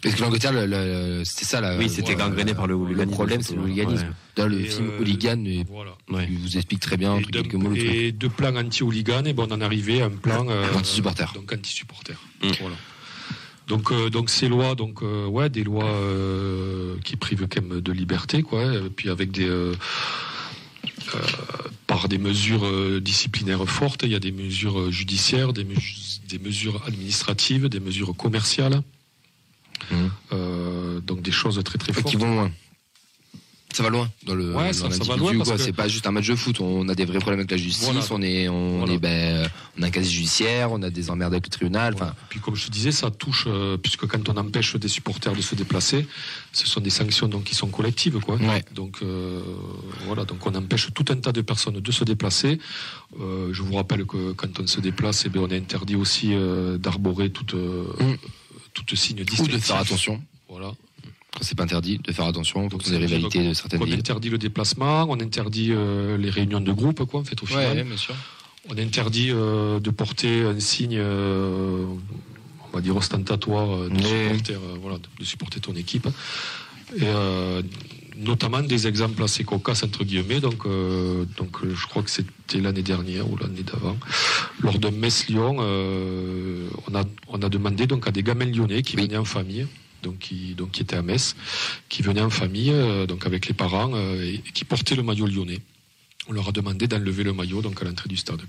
Parce que l'Angleterre, le- le- c'était ça, la, oui, c'était voilà, gangréné par le le problème, c'est le hooliganisme. Dans le Et, film euh, Hooligan, Voilà. Il vous explique très bien, Et, entre d'un- quelques mots, et de plans anti-hooligan, et ben, on en arrivait à un plan euh, Anti-supporter. Donc anti-supporter. Mm. Voilà. Donc, euh, donc ces lois, donc euh, ouais, des lois euh, qui privent quand même de liberté, quoi. Et puis avec des euh, euh, par des mesures euh, disciplinaires fortes, il y a des mesures euh, judiciaires, des mesures administratives, des mesures commerciales. Euh, donc des choses très très fortes. qu'ils vont loin. Ça va loin dans le Ouais, dans ça- ça va loin parce quoi. que- C'est pas juste un match de foot. On a des vrais problèmes avec la justice. Voilà. On est on Voilà. est ben on a un casier judiciaire. On a des emmerdes avec le tribunal. Enfin Voilà. Puis comme je te disais, ça touche euh, puisque quand on empêche des supporters de se déplacer, ce sont des sanctions donc qui sont collectives, quoi. ouais. Donc euh, voilà, donc on empêche tout un tas de personnes de se déplacer. Euh, je vous rappelle que quand on se déplace, eh bien, on est interdit aussi euh, d'arborer toute euh, Mm. Toute signe Ou de faire attention. Voilà. Quand c'est pas interdit, de faire attention. Ça veut dire rivalités de certaines On villes. interdit le déplacement, on interdit euh, les réunions de groupe, quoi, en fait, au final. bien sûr. On interdit euh, de porter un signe, euh, on va dire ostentatoire, de, Ouais. supporter, voilà, de, de supporter ton équipe. Et euh, notamment des exemples assez cocasses, entre guillemets. Donc, euh, donc euh, je crois que c'était l'année dernière ou l'année d'avant. Lors de Metz-Lyon, euh, on, a, on a demandé donc, à des gamins lyonnais qui Oui. venaient en famille. Donc qui, donc, qui étaient à Metz, qui venaient en famille, euh, donc avec les parents, et, et qui portaient le maillot lyonnais. On leur a demandé d'enlever le maillot donc à l'entrée du stade.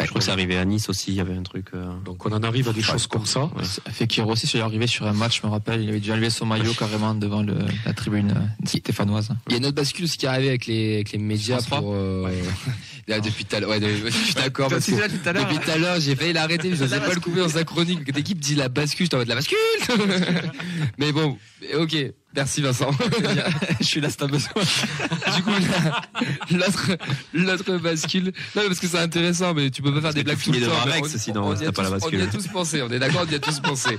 Je crois que c'est arrivé à Nice aussi, il y avait un truc. euh, Donc on en arrive à des choses comme ça. Ouais. Fekir aussi, c'est arrivé sur un match, je me rappelle, il avait dû enlever son maillot carrément devant le, la tribune stéphanoise. Il y a une autre bascule aussi qui est arrivée avec les, avec les médias pour. Euh... là, <laughs> depuis tout à l'heure. Je suis d'accord. Depuis tout à l'heure, j'ai failli l'arrêter, je sais pas le couper dans sa chronique. Que l'équipe dit la bascule, <laughs> je t'envoie de la bascule? <laughs> mais bon, ok. Merci Vincent. <laughs> je suis là, si t'as besoin. <laughs> du coup, la- l'autre, l'autre bascule. Non, mais parce que c'est intéressant, mais tu peux pas faire des blagues tout le temps. on- sinon, on y a pas la tous- bascule. On y a tous pensé. On est d'accord, on y a tous pensé.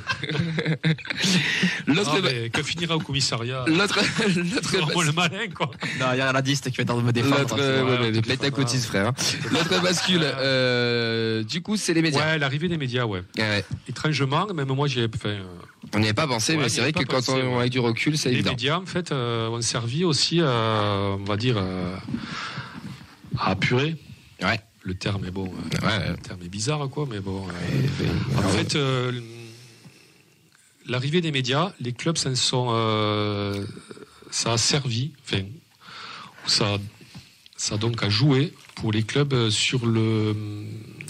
l'autre, Ah, que finira au commissariat? L'autre, <laughs> l'autre le malin, quoi. Non, il y a dire, c'était qui va de me défendre. L'autre, bon. ouais, ouais, ta ouais. cotise, frère. hein. L'autre bascule, euh, du coup, c'est les médias. Ouais, l'arrivée des médias, ouais. Ouais. Étrangement, même moi, j'ai. Enfin, euh, On n'y avait pas pensé, Ouais, mais c'est vrai que quand pensé, on ouais. avec du recul, c'est les évident. médias, en fait, euh, ont servi aussi, à, on va dire, euh, à apurer. Ouais. Le terme est bon. euh, Ouais. Le terme est bizarre, quoi, mais bon. euh, En fait, euh, l'arrivée des médias, les clubs sont, euh, ça a servi, enfin, ça, ça a donc a joué pour les clubs euh, sur le,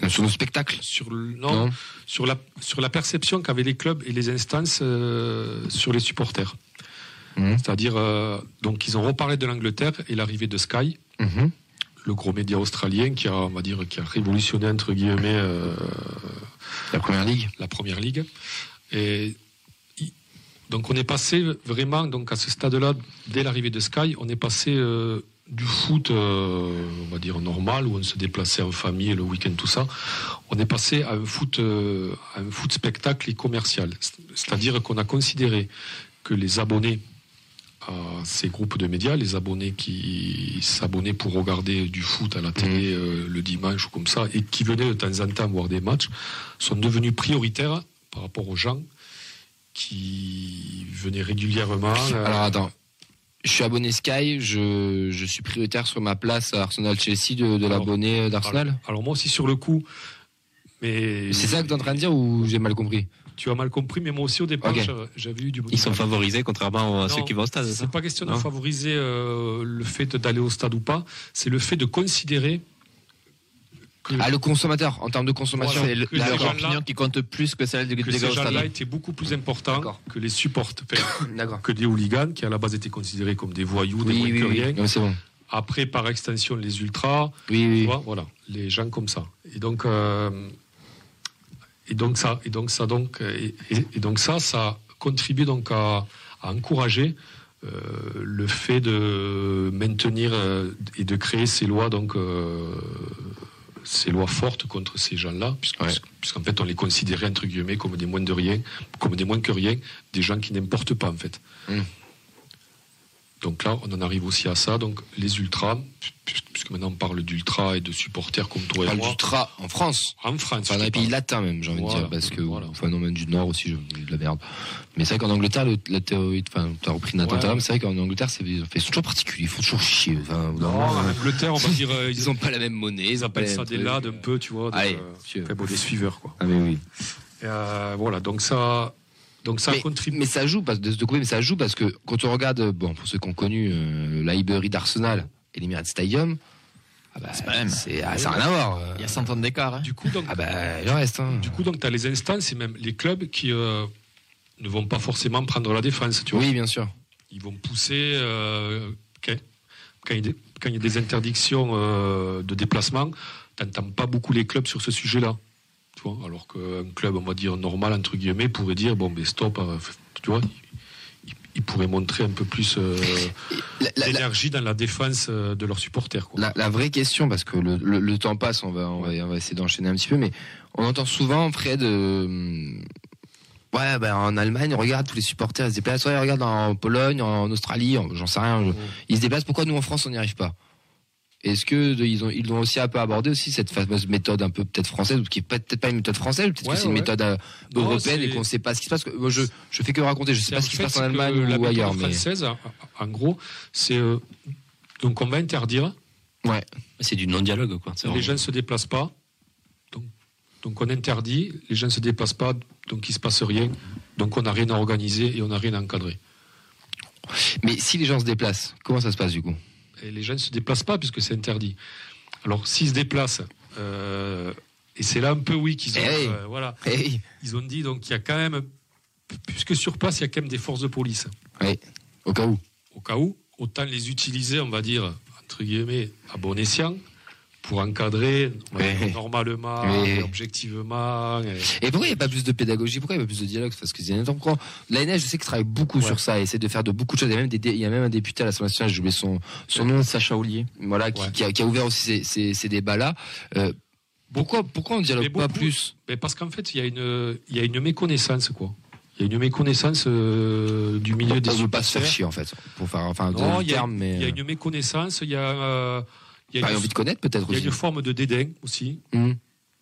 sur le spectacle. sur le, non, sur la, sur la perception qu'avaient les clubs et les instances euh, sur les supporters. Mhm. C'est-à-dire, euh, donc ils ont reparlé de l'Angleterre et l'arrivée de Sky, Mhm. le gros média australien qui a, on va dire, qui a révolutionné entre guillemets. euh, La première ligue. la première ligue. Et donc on est passé vraiment donc à ce stade-là dès l'arrivée de Sky, on est passé euh, du foot, euh, on va dire normal où on se déplaçait en famille le week-end tout ça, on est passé à un foot, euh, à un foot spectacle et commercial. C'est-à-dire qu'on a considéré que les abonnés à ces groupes de médias, les abonnés qui s'abonnaient pour regarder du foot à la télé euh, le dimanche ou comme ça, et qui venaient de temps en temps voir des matchs, sont devenus prioritaires par rapport aux gens qui venaient régulièrement. Alors attends. Je suis abonné Sky, je, je suis prioritaire sur ma place à Arsenal-Chelsea de, l'abonné d'Arsenal. alors, alors moi aussi sur le coup, mais C'est ça que tu es en train de dire ou j'ai mal compris? Tu as mal compris, mais moi aussi au départ j'avais- eu du Ils sont favorisés contrairement à Non, ceux qui vont au stade. c'est pas question de favoriser euh, le fait d'aller au stade ou pas, c'est le fait de considérer Ah, le consommateur, en termes de consommation. Voilà. C'est le- que la ces leur gens-là- opinion qui compte plus que celle des, que des ces gars au gens-là étaient beaucoup plus importants que les supporters, <coughs> D'accord. que des hooligans qui à la base étaient considérés comme des voyous, des Oui, moins oui, que oui. rien. Non, c'est bon. Après, par extension, les ultras, Oui, tu oui. vois, voilà, les gens comme ça. Et donc, euh, et donc ça, et donc ça, donc, et, et- et donc ça, ça contribue donc à, à encourager euh, le fait de maintenir euh, et de créer ces lois donc euh, ces lois fortes contre ces gens-là, Ouais. puisqu'en fait on les considérait entre guillemets comme des moins de rien, comme des moins que rien, des gens qui n'importent pas en fait. Mm. Donc là, on en arrive aussi à ça. Donc les ultras, puisque maintenant on parle d'ultras et de supporters comme On toi et parle moi, d'ultra en France. en France. Enfin, dans les pays latins même, j'ai envie de dire, parce que, voilà. même du Nord aussi, je de la merde. Mais c'est vrai qu'en Angleterre, le, la théorie, enfin, t'as repris Nathan Ouais. Thuram, c'est vrai qu'en Angleterre, c'est, ils sont toujours particuliers, ils font toujours chier. Enfin, Non, en Angleterre, on va dire, euh, ils ont pas la même monnaie, ils ont pas appellent les ça des lads un peu, tu vois. de- Allez, euh, monsieur. enfin, bon, des suiveurs, quoi. Ah, mais oui. Euh, voilà, donc ça, donc ça mais, contribue. mais ça joue parce de, de couper, mais ça joue parce que quand on regarde, euh, bon, pour ceux qui ont connu euh, la Highbury d'Arsenal et l'Emirates Stadium, ah bah, C'est pas la même. c'est ah, ça n'a rien à voir. euh. Il y a 100 ans d'écart. Hein. Du coup, donc, Ah bah, le reste. Hein. du coup, donc, t'as les instances et même les clubs qui euh, ne vont pas forcément prendre la défense. Tu vois, oui, bien sûr. ils vont pousser euh, quand, quand il y a des, interdictions euh, de déplacement. T'entends pas beaucoup les clubs sur ce sujet-là. Tu vois, alors qu'un club, on va dire normal entre guillemets, pourrait dire bon, ben stop. euh, tu vois, il, il pourrait montrer un peu plus euh, d'énergie dans la défense euh, de leurs supporters. Quoi. la- la vraie question, parce que le, le- le temps passe, on va, on va, on va essayer d'enchaîner un petit peu, mais on entend souvent, Fred, euh, ouais, ben en Allemagne, regarde tous les supporters, ils se déplacent, ouais, regarde en Pologne, en Australie, en- j'en sais rien, je- ils se déplacent, pourquoi nous en France on n'y arrive pas? Est-ce que de- ils ont ils aussi un peu abordé aussi cette fameuse méthode un peu peut-être française ou qui est peut-être pas une méthode française, ou peut-être Ouais, que c'est une méthode euh, Non, européenne et qu'on sait pas ce qui se passe. que- Moi, je je fais que raconter, je sais C'est pas ce qui se passe en Allemagne la ou méthode ailleurs, mais française, en, en gros, c'est euh, donc on va interdire. ouais. C'est du non-dialogue, quoi. Les vraiment- gens ne se déplacent pas. Donc, donc on interdit, les gens ne se déplacent pas, donc il ne se passe rien. Donc on n'a rien à organiser et on n'a rien à encadrer. Mais si les gens se déplacent, comment ça se passe du coup? Et les gens ne se déplacent pas puisque c'est interdit. Alors s'ils se déplacent, euh, et c'est là un peu oui qu'ils ont, Eh oui. euh, voilà, Hey, ils ont dit donc il y a quand même, puisque sur place il y a quand même des forces de police. au cas où. Au cas où, autant les utiliser, on va dire entre guillemets à bon escient pour encadrer Ouais. normalement, Ouais. objectivement. et- Et pourquoi il n'y a pas plus de pédagogie? Pourquoi il n'y a pas plus de dialogue? Parce que c'est pourquoi L'ANF, je sais qu'il travaille beaucoup Ouais. sur ça, et essaie de faire de beaucoup de choses. Il y a même, des, dé- il y a même un député à l'Assemblée nationale, j'ai oublié son, son nom, Sacha Oulier. voilà, qui, a, qui a ouvert aussi ces, ces, ces débats-là. Euh, pourquoi, pourquoi on ne dialogue Mais pas beaucoup- plus? Mais parce qu'en fait, il y a une, il y a une méconnaissance, quoi. Il y a une méconnaissance euh, du milieu des On ne veut pas se faire chier, en fait, pour faire, enfin, Non, il y, a, terme, mais il y a euh, une méconnaissance, il y a, euh, il y a une, envie de connaître peut-être il y a aussi. une forme de dédain aussi.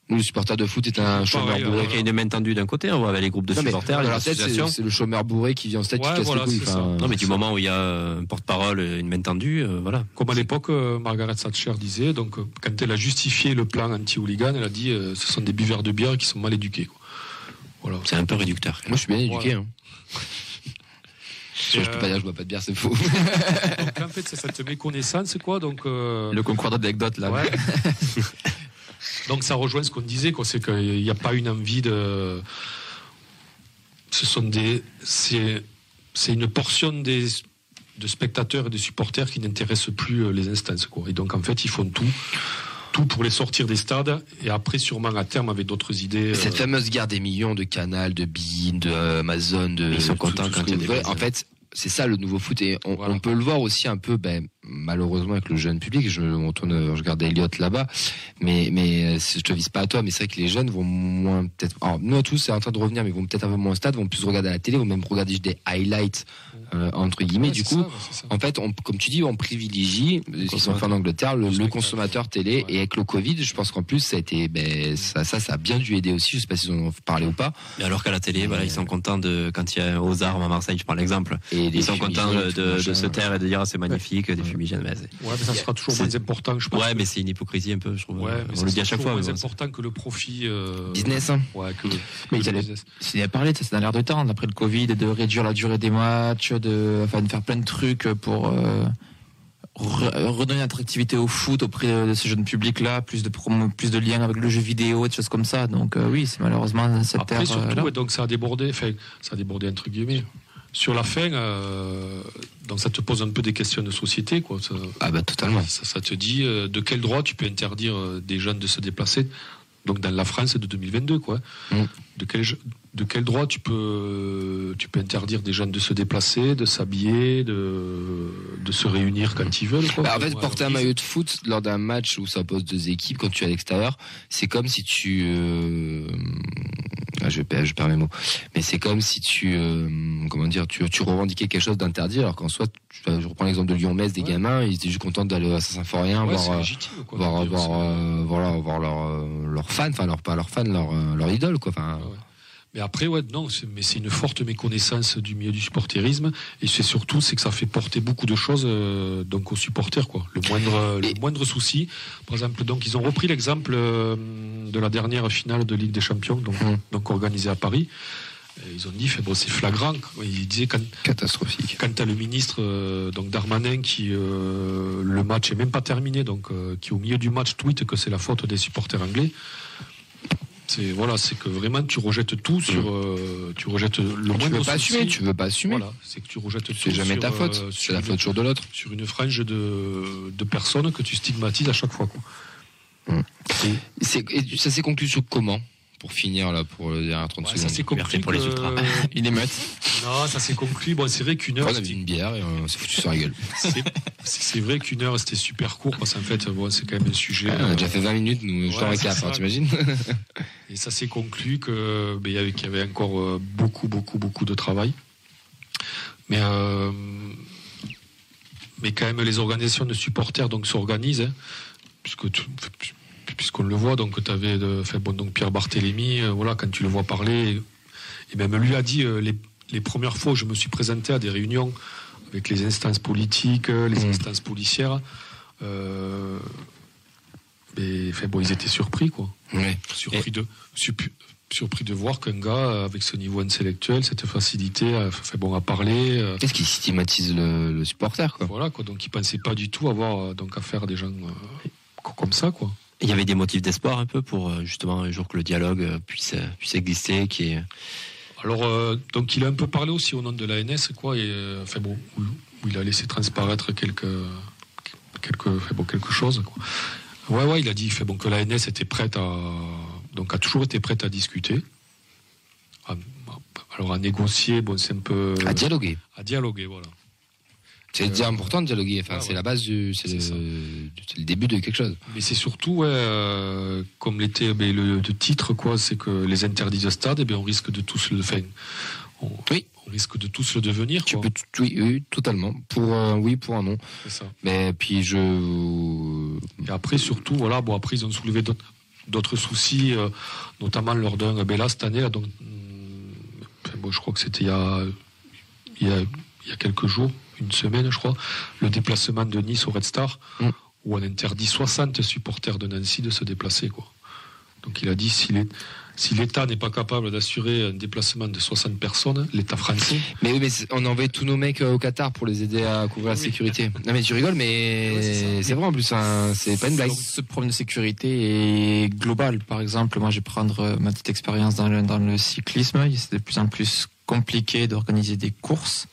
Nous, le supporter de foot est un chômeur Pareil, bourré. Il y a une main tendue d'un côté, on voit avec les groupes de Non, mais supporters, dans leur tête, c'est le chômeur bourré qui vient en stade, Ouais, qui casse voilà, les couilles. enfin, Non, mais du ça. moment où il y a un porte-parole, une main tendue, euh, voilà. Comme à l'époque, euh, Margaret Thatcher disait, donc euh, quand elle a justifié le plan anti-hooligan, elle a dit euh, ce sont des buveurs de bière qui sont mal éduqués. Quoi. Voilà. C'est un peu réducteur. Moi, je suis bien éduqué. Voilà. Hein. Et, je peux pas dire, je bois pas de bière, c'est faux. <laughs> donc en fait, c'est cette méconnaissance, quoi. Donc, euh, Le concours d'anecdotes, là. Ouais. <laughs> Donc ça rejoint ce qu'on disait, quoi, c'est qu'il n'y a pas une envie de. Ce sont des, c'est, c'est une portion des de spectateurs et de supporters qui n'intéressent plus euh, les instances, quoi. Et donc en fait, ils font tout, tout pour les sortir des stades, et après sûrement à terme avec d'autres idées. Cette euh, fameuse guerre des millions de Canal, de Bein, de euh, Amazon, de. Ils sont contents quand il y a des. En fait, c'est ça le nouveau foot et on, Voilà. on peut le voir aussi un peu, ben, malheureusement avec le jeune public. Je me retourne, je regarde Elliot là-bas, mais mais euh, je te vise pas à toi, mais c'est vrai que les jeunes vont moins peut-être. Alors nous tous, c'est en train de revenir, mais ils vont peut-être un peu moins au stade, vont plus regarder à la télé, vont même regarder des highlights euh, entre guillemets. ouais, du coup, ça, ouais, en fait, on, comme tu dis, on privilégie, ce qu'ils ont fait en Angleterre, le, consommateur télé. Ouais. Et avec le Covid, je pense qu'en plus, ça a été, ben, ça, ça, ça a bien dû aider aussi. Je sais pas s'ils en ont parlé ou pas. Mais alors qu'à la télé, voilà, ils sont contents de, quand il y a aux armes à Marseille, je prends l'exemple. Ils sont contents de, se taire et de dire, ah, c'est magnifique, des fumigènes. mais c'est- Ouais, mais ça sera toujours c'est- moins important, je pense. Ouais, mais c'est une hypocrisie un peu, je trouve. Ouais, mais on ça le dit à chaque fois. mais moins c'est- important que le profit. euh, Business, hein. Ouais, que le, Mais que. Il a parlé ça, c'est dans l'air de temps, après le Covid, de réduire la durée des matchs, de, enfin, de faire plein de trucs pour euh, re- redonner l'attractivité au foot auprès de ce jeune public-là, plus de plus de liens avec le jeu vidéo, des choses comme ça. Donc euh, oui, c'est malheureusement cette Après, terre. surtout, ouais, donc ça a débordé, enfin, ça a débordé entre guillemets. Sur la fin, euh, donc ça te pose un peu des questions de société, quoi. Ça, Ah, bah, totalement. ça, ça te dit euh, de quel droit tu peux interdire euh, des jeunes de se déplacer, donc dans la France de 2022, quoi. Mm. De quel de quel droit tu peux tu peux interdire des jeunes de se déplacer, de s'habiller, de de se réunir quand ils veulent, quoi. Bah, en fait, Ouais, porter un maillot de foot lors d'un match où ça oppose deux équipes, quand tu es à l'extérieur, c'est comme si tu, euh, ah, je perds, je perds mes mots, mais c'est comme si tu, euh, comment dire, tu, tu revendiquais quelque chose d'interdit, alors qu'en soit, tu- je reprends l'exemple de Lyon-Metz, des Ouais. gamins, ils étaient juste contents d'aller à Saint-Symphorien, ouais, voir, euh, légitime, quoi. voir, voir, euh, voilà, voir leur, euh, leur fan, enfin leur pas leur fan, leur, euh, leur idole, quoi. Enfin. Mais après, ouais, non, c'est- mais c'est une forte méconnaissance du milieu du supporterisme. Et c'est surtout, c'est que ça fait porter beaucoup de choses euh, donc aux supporters, quoi. Le moindre, Et- le moindre souci. Par exemple, donc ils ont repris l'exemple euh, de la dernière finale de Ligue des Champions, donc, Mm. donc organisée à Paris. Et ils ont dit, bon, c'est flagrant. Ils disaient quand, Catastrophique. quand t'as le ministre euh, donc Darmanin qui euh, le match est même pas terminé donc euh, qui au milieu du match tweet que c'est la faute des supporters anglais c'est voilà c'est que vraiment tu rejettes tout sur euh, tu rejettes le Tu veux pas assumer, tu veux pas assumer. voilà c'est que tu rejettes tout C'est jamais sur, ta faute, euh, c'est sur la une- faute toujours de l'autre. sur une frange de, de personnes que tu stigmatises à chaque fois quoi. Mm. Et- C'est- Et ça s'est conclu sur comment? Pour finir, là, pour les dernières 30 ouais, ça secondes. s'est conclu pour les ultras. <laughs> Il émeute. non ça s'est conclu bon c'est vrai qu'une heure on a bu c'était- une bière et on s'est foutu sur la gueule. <laughs> c'est vrai qu'une heure c'était super court parce qu'en fait bon, c'est quand même un sujet on a déjà euh, fait 20 minutes, nous, je t'en ouais, ça. hein, t'imagines <laughs> Et ça s'est conclu que ben, il y avait- qu'il y avait encore euh, beaucoup, beaucoup, beaucoup de travail. Mais euh, mais quand même, les organisations de supporters donc s'organisent, hein, puisque puisqu'on le voit. Donc, tu avais bon, donc Pierre Barthélémy, euh, voilà, quand tu le vois parler, et même lui a dit euh, les, les premières fois où je me suis présenté à des réunions avec les instances politiques, euh, les Mm. instances policières. Euh, mais, enfin, bon, ils étaient surpris, quoi surpris de surpris de voir qu'un gars avec ce niveau intellectuel, cette facilité à, fait bon à parler, Qu'est-ce qui stigmatise le, le supporter, quoi? Voilà quoi. Donc il pensait pas du tout avoir donc affaire à des gens co- comme ça quoi. Il y avait des motifs d'espoir un peu pour euh, justement un jour que le dialogue euh, puisse euh, puisse exister, qui est Alors euh, donc il a un peu parlé aussi au nom de l'ANS quoi et euh, enfin bon où, où il a laissé transparaître quelques quelques fait bon quelque chose quoi. Ouais ouais il a dit fait bon que l'ANS était prête à donc a toujours été prête à discuter. À- alors à négocier bon c'est un peu À dialoguer. à dialoguer voilà. C'est déjà important de dialoguer. Enfin, ouais, c'est ouais. la base du, c'est le, début de quelque chose. Mais c'est surtout, ouais, euh, comme l'était ben, le, le titre, quoi, c'est que les interdits de stade, eh bien, on risque de tous le faire. On, Oui. on risque de tous le devenir. Tu quoi. peux, oui, oui, totalement. Pour un oui, pour un non. C'est ça. Mais puis je, Et après, surtout, voilà, bon, après, ils ont soulevé d'autres- soucis, euh, notamment lors d'un, ben là, cette année, là, donc, enfin, bon, je crois que c'était il y a, il y a, il y a quelques jours, une semaine, je crois, le déplacement de Nice au Red Star, Mm. où on interdit 60 supporters de Nancy de se déplacer, quoi. Donc il a dit si l'État n'est pas capable d'assurer un déplacement de 60 personnes, l'État français, Mais oui, mais on a envoyé tous nos mecs euh, au Qatar pour les aider à couvrir la sécurité. Non mais tu rigoles, mais Ouais, c'est vrai en plus, hein, c'est pas une blague. Ce problème de sécurité est global. Par exemple, moi, je vais prendre euh, ma petite expérience dans le, dans le cyclisme. C'est de plus en plus compliqué d'organiser des courses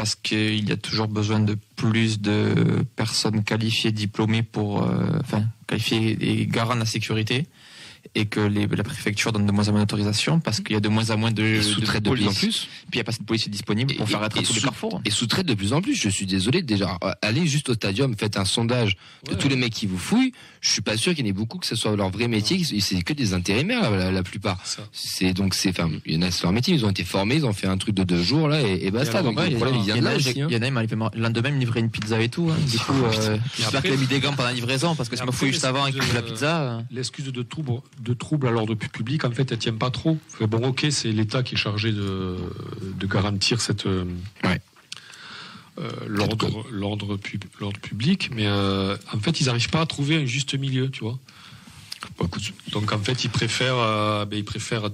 parce qu'il y a toujours besoin de plus de personnes qualifiées, diplômées pour, euh, enfin, qualifiées et garants de la sécurité. Et que les, la préfecture donne de moins en moins d'autorisation parce qu'il y a de moins en moins de, Et sous-traite de plus en police. plus. Puis il n'y a pas assez de policiers disponibles pour Et- faire et tous les carrefours. Et sous-traite de plus en plus. Je suis désolé déjà. euh, Allez juste au stadium, faites un sondage de Ouais. tous les mecs qui vous fouillent. Je suis pas sûr qu'il y en ait beaucoup que ce soit leur vrai métier. C'est que des intérimaires la, la- la plupart. ça. C'est donc c'est, enfin, il y en a c'est leur métier. Ils ont été formés, ils ont fait un truc de deux jours là et, et basta. donc il y en a- de il y en a- il y en a même, livrer une pizza et tout. hein. Du coup, euh, j'espère qu'il a mis des gants pendant la livraison parce que me fouille après, juste avant fait la de- pizza. L'excuse de trouble, de trouble à l'ordre public, en fait, elle tient pas trop. Bon, ok, c'est l'État qui est chargé de, de garantir cette euh, Ouais. euh, l'ordre, l'ordre, pub- l'ordre public, mais euh, en fait, ils n'arrivent pas à trouver un juste milieu, tu vois. Donc, en fait, ils préfèrent, euh, ben, ils préfèrent,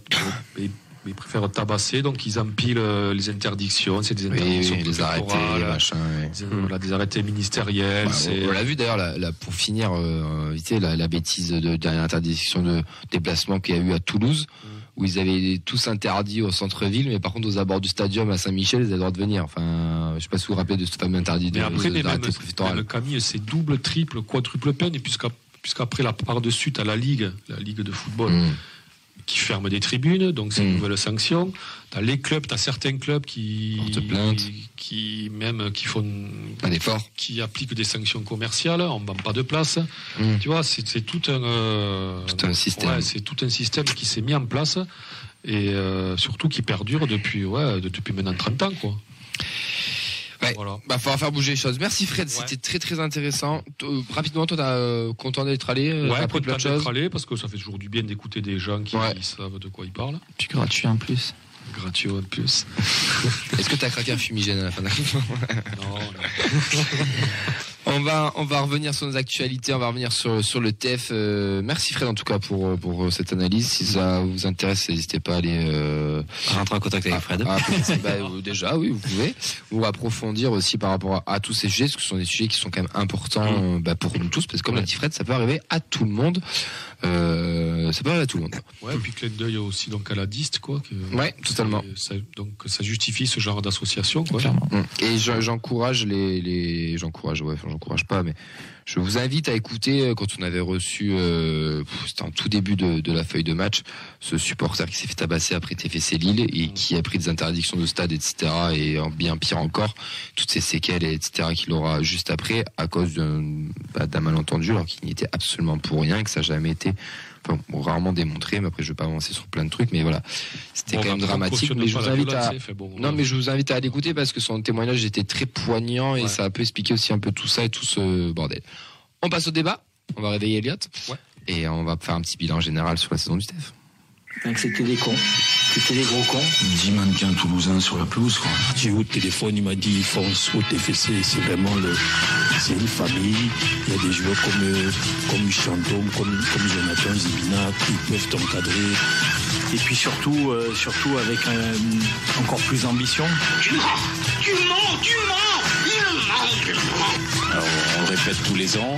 ils, ils préfèrent tabasser, donc ils empilent euh, les interdictions. C'est des Oui, interdictions oui, les arrêtés, ouais. des, voilà, des arrêtés ministériels. Bah, on on l'a vu d'ailleurs, là, là, pour finir, euh, la, la bêtise de dernière interdiction de déplacement qu'il y a eu à Toulouse, Mm. où ils avaient tous interdits au centre-ville, mais par contre aux abords du stadium à Saint-Michel, ils avaient le droit de venir. Enfin, je sais pas si vous vous rappelez de ce fameux interdit de, après, de- même, même Camille, c'est double, triple, quadruple peine, et puisqu'après la par-dessus, tu as la Ligue, la Ligue de football, Mm. Qui ferme des tribunes, donc c'est une Mm. nouvelle sanction. As les clubs, tu as certains clubs qui, qui, même qui font Pas d'effort. qui appliquent des sanctions commerciales, on ne vend pas de place. Mm. Tu vois, c'est c'est tout un euh, Tout un système. ouais, c'est tout un système qui s'est mis en place et euh, surtout qui perdure depuis ouais, de- depuis maintenant 30 ans quoi. Ouais. Voilà. Bah, falloir faire bouger les choses. Merci Fred, Ouais. c'était très très intéressant. Euh, rapidement, toi, t'as euh, content d'être allé, euh, Ouais, content d'être allé parce que ça fait toujours du bien d'écouter des gens qui Ouais. savent de quoi ils parlent. Puis gratuit en plus. Gratuit en plus. Est-ce que t'as craqué un fumigène à la fin de la <laughs> Non, non. <laughs> On va, on va revenir sur nos actualités, on va revenir sur, sur le TEF. Euh, merci Fred en tout cas pour, pour cette analyse. Si ça vous intéresse, n'hésitez pas à aller euh, Rentrer en contact avec à- Fred. à- bah, euh, déjà, oui, vous pouvez. Ou approfondir aussi par rapport à, à tous ces sujets, parce que ce sont des sujets qui sont quand même importants euh, bah, pour nous tous, parce que comme l'a dit Fred, ça peut arriver à tout le monde. Euh, ça peut arriver à tout le monde. Ouais, et puis clin d'œil aussi donc à la diste quoi. Que, Ouais, totalement. Ça- donc ça justifie ce genre d'association quoi. Clairement. Mm. Et je- j'encourage les, les j'encourage ouais, enfin, j'encourage pas, mais je vous invite à écouter euh, quand on avait reçu, euh, c'était en tout début de, de la feuille de match, ce supporter qui s'est fait tabasser après TFC Lille et qui a pris des interdictions de stade, etc. Et en bien pire encore, toutes ces séquelles, etc. qu'il aura juste après à cause d'un bah, d'un malentendu, alors qu'il n'y était absolument pour rien, que ça n'a jamais été Enfin, bon, rarement démontré, mais après je vais pas avancer sur plein de trucs, mais voilà, c'était Bon, quand même dramatique. Mais je vous invite à, bon, non, mais je vous invite à l'écouter parce que son témoignage était très poignant et ça a peu expliqué aussi un peu tout ça et tout ce bordel. On passe au débat. On va réveiller Elliot. Ouais. Et on va faire un petit bilan général sur la saison du TEF. C'était des cons. C'était des gros cons. 10 mannequins toulousains sur la pelouse. quoi. J'ai eu au téléphone, il m'a dit fonce au TFC, c'est vraiment le, c'est une famille. Il y a des joueurs comme, euh, comme Chantôme, comme, comme Jonathan Zibina qui peuvent t'encadrer. Et puis surtout, euh, surtout avec euh, encore plus d'ambition. Alors, on le répète tous les ans.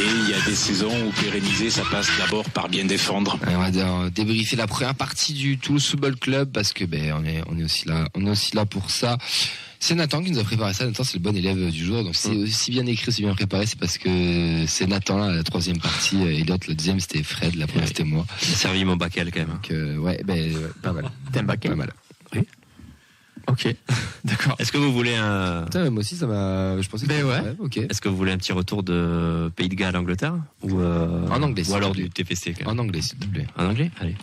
Et il y a des saisons où pérenniser, ça passe d'abord par bien défendre. Euh, On va dire, débriefer la première partie du Toulouse Football Club parce que ben on est on est aussi là on est aussi là pour ça. C'est Nathan qui nous a préparé ça. Nathan, c'est le bon élève du jour. Donc, c'est aussi bien écrit, aussi bien préparé. C'est parce que c'est Nathan, là, la troisième partie. Elliot, la deuxième, c'était Fred. La première, c'était moi. J'ai servi mon bacal quand même. Donc, euh, ouais, ben, pas mal. T'aimes pas Pas mal. Ok, <laughs> d'accord. Est-ce que vous voulez un, Putain, mais moi aussi, ça m'a, je pensais que Ben c'était- ouais. ok. est-ce que vous voulez un petit retour de Pays de Galles Angleterre ou euh, En anglais, s'il ou alors du TFC quand même. En anglais, s'il te plaît. En anglais? Allez.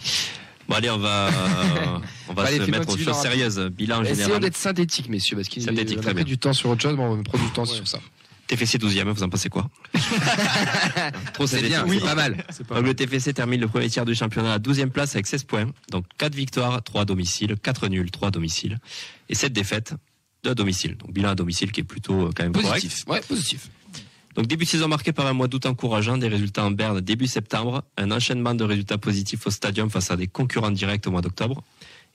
Bon allez, on va, euh, <laughs> on va Allez, se mettre aux choses sérieuses. Bilan Essayons général. d'être synthétique, messieurs, parce qu'il a pris du temps sur autre chose, mais on va prendre du temps sur ça. TFC 12e, vous en pensez quoi <laughs> Trop C'est bien, c'est pas mal. <laughs> Donc le TFC termine le premier tiers du championnat à 12e place avec 16 points. Donc 4 victoires, 3 à domicile, 4 nuls, 3 à domicile. Et 7 défaites, 2 à domicile. Donc bilan à domicile qui est plutôt euh, quand même correct. Positif. Ouais, positif. Donc début de saison marqué par un mois d'août encourageant, des résultats en berne début septembre, un enchaînement de résultats positifs au stadium face à des concurrents directs au mois d'octobre,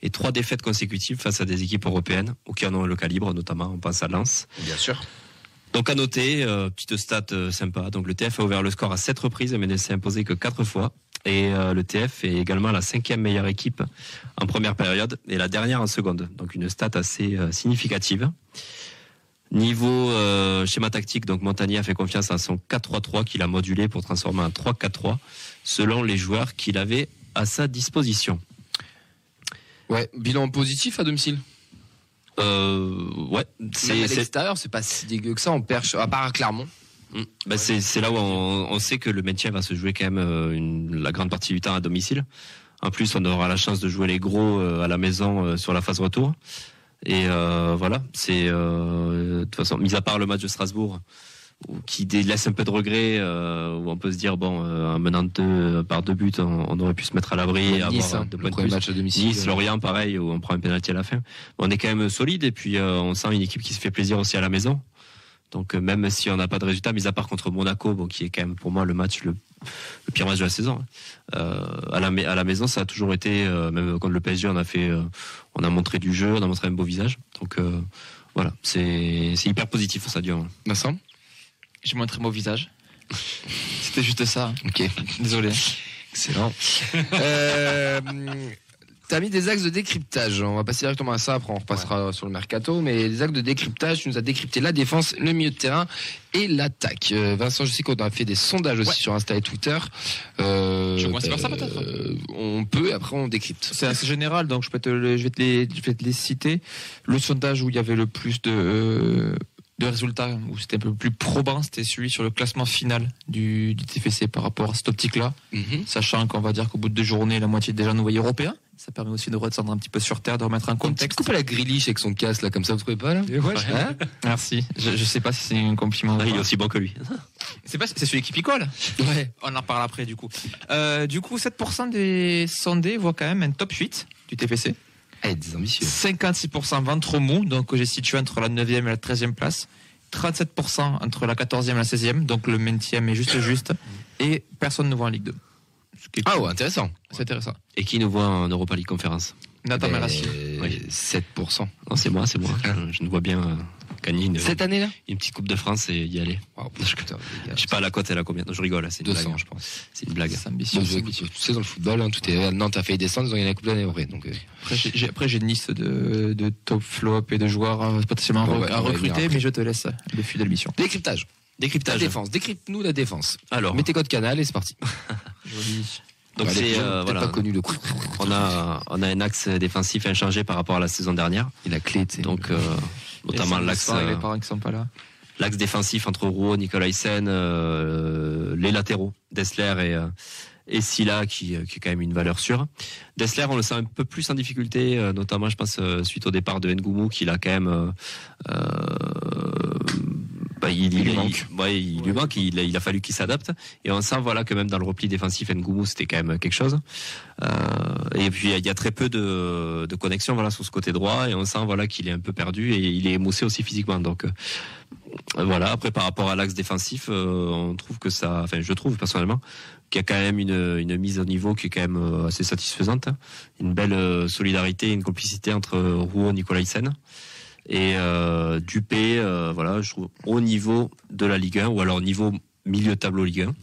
et trois défaites consécutives face à des équipes européennes ou qui en ont le calibre, notamment on pense à Lens. Bien sûr. Donc à noter, euh, petite stat euh, sympa, donc le TF a ouvert le score à 7 reprises mais ne s'est imposé que 4 fois. Et euh, le TF est également la cinquième meilleure équipe en première période et la dernière en seconde. Donc une stat assez euh, significative. Niveau schéma tactique, donc Montagnier a fait confiance à son 4-3-3 qu'il a modulé pour transformer en 3-4-3 selon les joueurs qu'il avait à sa disposition. Ouais, bilan positif à domicile? Euh, ouais, c'est à l'extérieur, c'est pas si dégueu que ça. On perche, à part à Clermont. Mm. Bah, c'est c'est là où on, on sait que le maintien va se jouer quand même euh, une, la grande partie du temps à domicile. En plus, on aura la chance de jouer les gros euh, à la maison euh, sur la phase retour. Et voilà, c'est de toute façon, mis à part le match de Strasbourg, qui laisse un peu de regret, euh, où on peut se dire bon, euh, en menant deux, par deux buts, on, on aurait pu se mettre à l'abri et nice, avoir hein, deux points de premier plus. match à domicile. Nice, Lorient, pareil, où on prend un pénalty à la fin. On est quand même solide et puis euh, on sent une équipe qui se fait plaisir aussi à la maison. Donc euh, même si on n'a pas de résultat, mis à part contre Monaco, bon, qui est quand même pour moi le match le, le pire match de la saison. hein. Euh, à la ma- à la maison, ça a toujours été euh, même contre le PSG, on a fait, euh, on a montré du jeu, on a montré un beau visage. Donc euh, voilà, c'est hyper positif ça dure. Vincent? J'ai montré mon visage. C'était juste ça. hein. Ok. Désolé. Excellent. <laughs> euh, T'as mis des axes de décryptage. On va passer directement à ça. Après, on repassera sur le mercato. Mais les axes de décryptage, tu nous as décrypté la défense, le milieu de terrain et l'attaque. Euh, Vincent, je sais qu'on a fait des sondages aussi Ouais. sur Insta et Twitter. Euh, Je commence par ça, peut-être euh, On peut. et Après, on décrypte. C'est assez général, donc je, peux te, le- je, vais te les, je vais te les citer. Le sondage où il y avait le plus de, euh, de résultats, où c'était un peu plus probant, c'était celui sur le classement final du, du TFC par rapport à cette optique-là, Mhm. sachant qu'on va dire qu'au bout de deux journées, la moitié des gens nous voyaient européens, Ça permet aussi de redescendre un petit peu sur terre, de remettre un contexte. coupe à la Grealish avec son casque là, comme ça, vous trouvez pas là Hein Merci. Je, je sais pas si c'est un compliment. Ah, il est aussi bon que lui. <laughs> C'est pas, c'est celui qui picole. Ouais. On en parle après du coup. Euh, du coup, 7% des sondés voient quand même un top 8 du TFC. Eh, des ambitieux. 56% ventre mou, donc j'ai situé entre la 9e et la 13e place. 37% entre la 14e et la 16e, donc le maintien est juste juste. Et personne ne voit en Ligue 2. Ce qui est Ah ouais, intéressant. C'est intéressant. Et qui nous voit en Europa League Conférence? Nathan Ben. Oui. 7%. Non, c'est moi, c'est moi. Je, je nous vois bien euh, gagner une, Cette année-là une petite Coupe de France et y aller. Putain, gars. Je sais pas, la cote, elle a combien? Non, je rigole, c'est une 200, blague. je pense. C'est une blague. C'est ambitieux. Bon, c'est je- ambitieux. tu sais, dans le football, hein, tout est. Nantes a failli descendre, ils ont gagné la Coupe d'année après. Donc, euh, Après, j'ai- j'ai, après, j'ai une liste de, de top flop et de joueurs euh, potentiellement Bon, ouais, à recruter, mais je te laisse le fil de l'émission. Décryptage. La Décryptage. défense. Décrypte-nous la défense. Alors, Mettez code canal et c'est parti. <laughs> donc les c'est euh, voilà. pas connu le On a on a un axe défensif inchangé par rapport à la saison dernière. Et la clé, tu sais. Donc euh, notamment l'axe samedi soir, avec euh, les parents qui sont pas là. l'axe défensif entre Rouault, Nicolaisen, euh, les latéraux, Dessler et euh, et Silla qui, qui est quand même une valeur sûre. Dessler, on le sent un peu plus en difficulté, euh, notamment je pense euh, suite au départ de Ngoumou qu'il a quand même euh, euh, bah, il, Il lui il- manque. ouais, il lui manque, il, a- il a fallu qu'il s'adapte. Et on sent voilà que même dans le repli défensif, Ngoumou c'était quand même quelque chose. Euh, et puis il y a très peu de, de connexion voilà sur ce côté droit et on sent voilà qu'il est un peu perdu et il est émoussé aussi physiquement. Donc euh, voilà. Après par rapport à l'axe défensif, euh, on trouve que ça, enfin je trouve personnellement qu'il y a quand même une, une mise au niveau qui est quand même assez satisfaisante, une belle solidarité, une complicité entre Rouault et Nicolaisen. Et euh, Dupé, euh, voilà, je trouve au niveau de la Ligue 1 ou alors au niveau milieu tableau Ligue 1,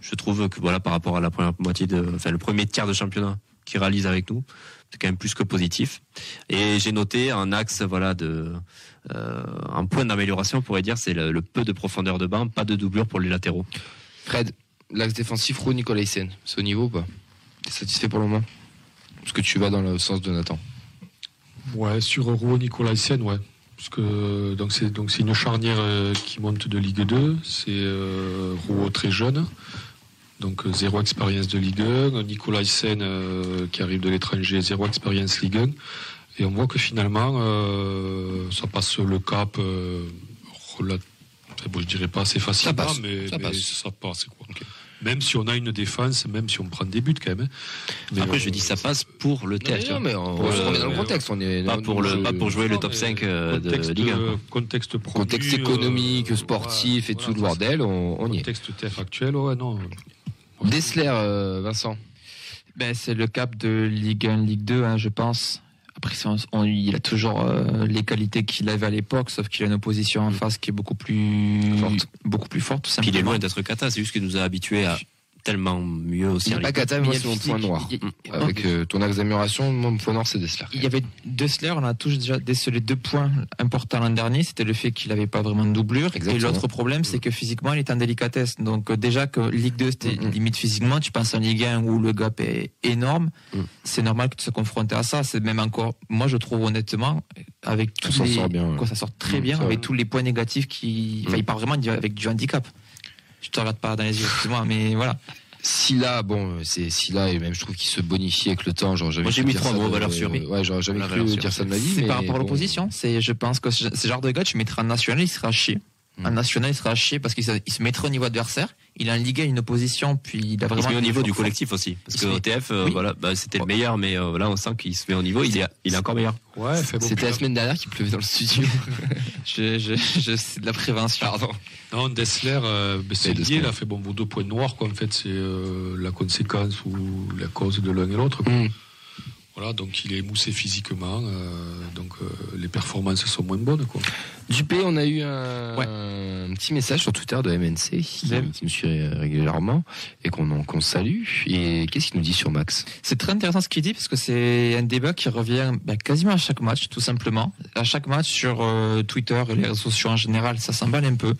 je trouve que voilà par rapport à la première moitié enfin le premier tiers de championnat qu'il réalise avec nous, c'est quand même plus que positif. Et j'ai noté un axe voilà de euh, un point d'amélioration, on pourrait dire, c'est le, peu de profondeur de banc, pas de doublure pour les latéraux. Fred, l'axe défensif, Roux, Nicolaisen. C'est au niveau ou pas? T'es satisfait pour le moment? Est-ce que tu vas dans le sens de Nathan Ouais, sur Rouault Nicolaisen, ouais. Parce que donc c'est donc c'est une charnière euh, qui monte de Ligue 2. C'est euh, Rouault très jeune, donc euh, zéro expérience de Ligue 1. Nicolaisen euh, qui arrive de l'étranger, zéro expérience Ligue 1. Et on voit que finalement euh, ça passe le cap. Euh, bon, je dirais pas assez facilement, passe, mais, ça mais passe. ça passe quoi. Même si on a une défense, même si on prend des buts quand même. hein. Mais, Après, euh, je dis ça passe pour le TF. Non, vois. mais on, Pour on se le- remet dans le contexte. On est Pas dans- pour le, je- pas pour jouer le top mais 5 euh, de Ligue 1. quoi. Contexte, produit, contexte économique, euh, sportif et voilà, tout le bordel, on, on y est. Contexte TF actuel, ouais, non. Dessler, euh, Vincent. Ben, c'est le cap de Ligue 1, Ligue 2, hein, je pense. Après, on- il a toujours euh, les qualités qu'il avait à l'époque, sauf qu'il a une opposition en face qui est beaucoup plus Forte. beaucoup plus forte. tout Puis il est loin d'être cata, c'est juste qu'il nous a habitués à tellement mieux aussi. Il en n'est pas Ligue Kata, Mais moi c'est mon point noir. a- Avec euh, ton axe d'amélioration, mon point noir c'est Dessler. Il y avait Dessler, on a tous déjà décelé deux points importants l'an dernier. C'était le fait qu'il n'avait pas vraiment de doublure. Exactement. Et l'autre problème, c'est que physiquement, il est en délicatesse. Donc, euh, déjà que Ligue 2, c'était limite physiquement. Tu penses en Ligue 1 où le gap est énorme. Mhm. C'est normal que tu sois confronté à ça. C'est même encore, moi, je trouve honnêtement, avec tous s'en les, sort bien, ouais. quoi, ça sort très Mhm, bien ça avec tous les points négatifs qui, enfin, Mhm. il part vraiment avec du handicap. Je te regarde pas dans les yeux, excuse-moi, mais voilà. Silla, bon, euh, c'est Silla et même je trouve qu'il se bonifie avec le temps. Genre, Moi, j'ai mis trois mots, valeur sûre. Ouais, j'aurais jamais La cru dire ça de ma vie. C'est mais par rapport à l'opposition. C'est, je pense que ce genre de gars, tu mettras en national, il sera chier. Mm. En national, il sera chier parce qu'il se, il se mettra au niveau adversaire. Il a en Ligue 1 une opposition, puis il a Il vraiment. se met au niveau du fort. collectif aussi. Parce Il que OTF, euh, Oui. voilà, bah, c'était le meilleur, mais euh, là on sent qu'il se met au niveau, il est, il est encore meilleur. Ouais, bon, C'était la semaine dernière qu'il pleuvait dans le studio. <laughs> Je, je, je, c'est de la prévention. Pardon. Non, Dessler, euh, ben, c'est lié, semaines. là, fait bon, vos deux points noirs, quoi, en fait, c'est euh, la conséquence ou la cause de l'un et l'autre. Voilà, donc il est émoussé physiquement, euh, donc euh, les performances sont moins bonnes, quoi. Dupé, on a eu un, Ouais. un petit message sur Twitter de MNC qui, Même. qui nous suit régulièrement et qu'on qu'on salue. Et qu'est-ce qu'il nous dit sur Max? C'est très intéressant ce qu'il dit parce que c'est un débat qui revient bah, quasiment à chaque match, tout simplement. À chaque match sur euh, Twitter et les réseaux sociaux en général, ça s'emballe un peu.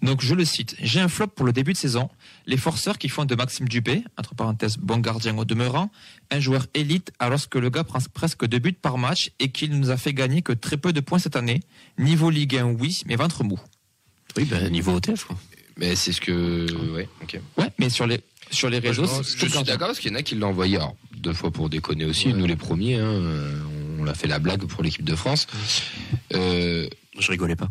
Donc je le cite. J'ai un flop pour le début de saison. Les forceurs qui font de Maxime Dupé, entre parenthèses, bon gardien au demeurant, un joueur élite alors que le gars prend presque deux buts par match et qu'il nous a fait gagner que très peu de points cette année. Niveau Ligue 1, oui, mais ventre mou. Oui, ben, niveau OTF. Quoi. Mais c'est ce que. Ouais, ok. Ouais, mais sur les, sur les réseaux, je suis d'accord parce qu'il y en a qui l'ont envoyé. Alors, deux fois pour déconner aussi, nous les premiers. hein, euh, on a fait la blague pour l'équipe de France. Euh, Je rigolais pas.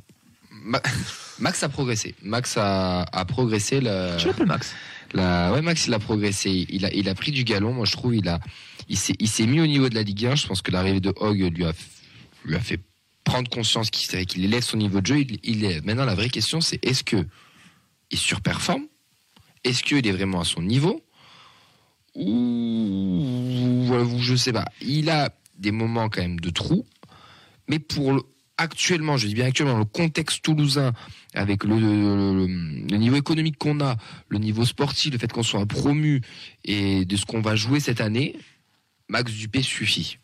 Ma- <laughs> Max a progressé. Max a, a progressé. La, Je l'appelle Max. la, ouais, Max, il a progressé. Il a, il a pris du galon. Moi, je trouve, il a, il s'est, il s'est mis au niveau de la Ligue 1. Je pense que l'arrivée de Hogg lui a, lui a fait prendre conscience qu'il qu'il élève son niveau de jeu. Il, il élève. Maintenant, la vraie question, c'est est-ce que il surperforme? Est-ce qu'il est vraiment à son niveau? Ou je sais pas. Il a des moments quand même de trou, mais pour le, actuellement, je dis bien actuellement, le contexte toulousain, avec le, le- le- le niveau économique qu'on a, le niveau sportif, le fait qu'on soit promu et de ce qu'on va jouer cette année, Max Dupé suffit.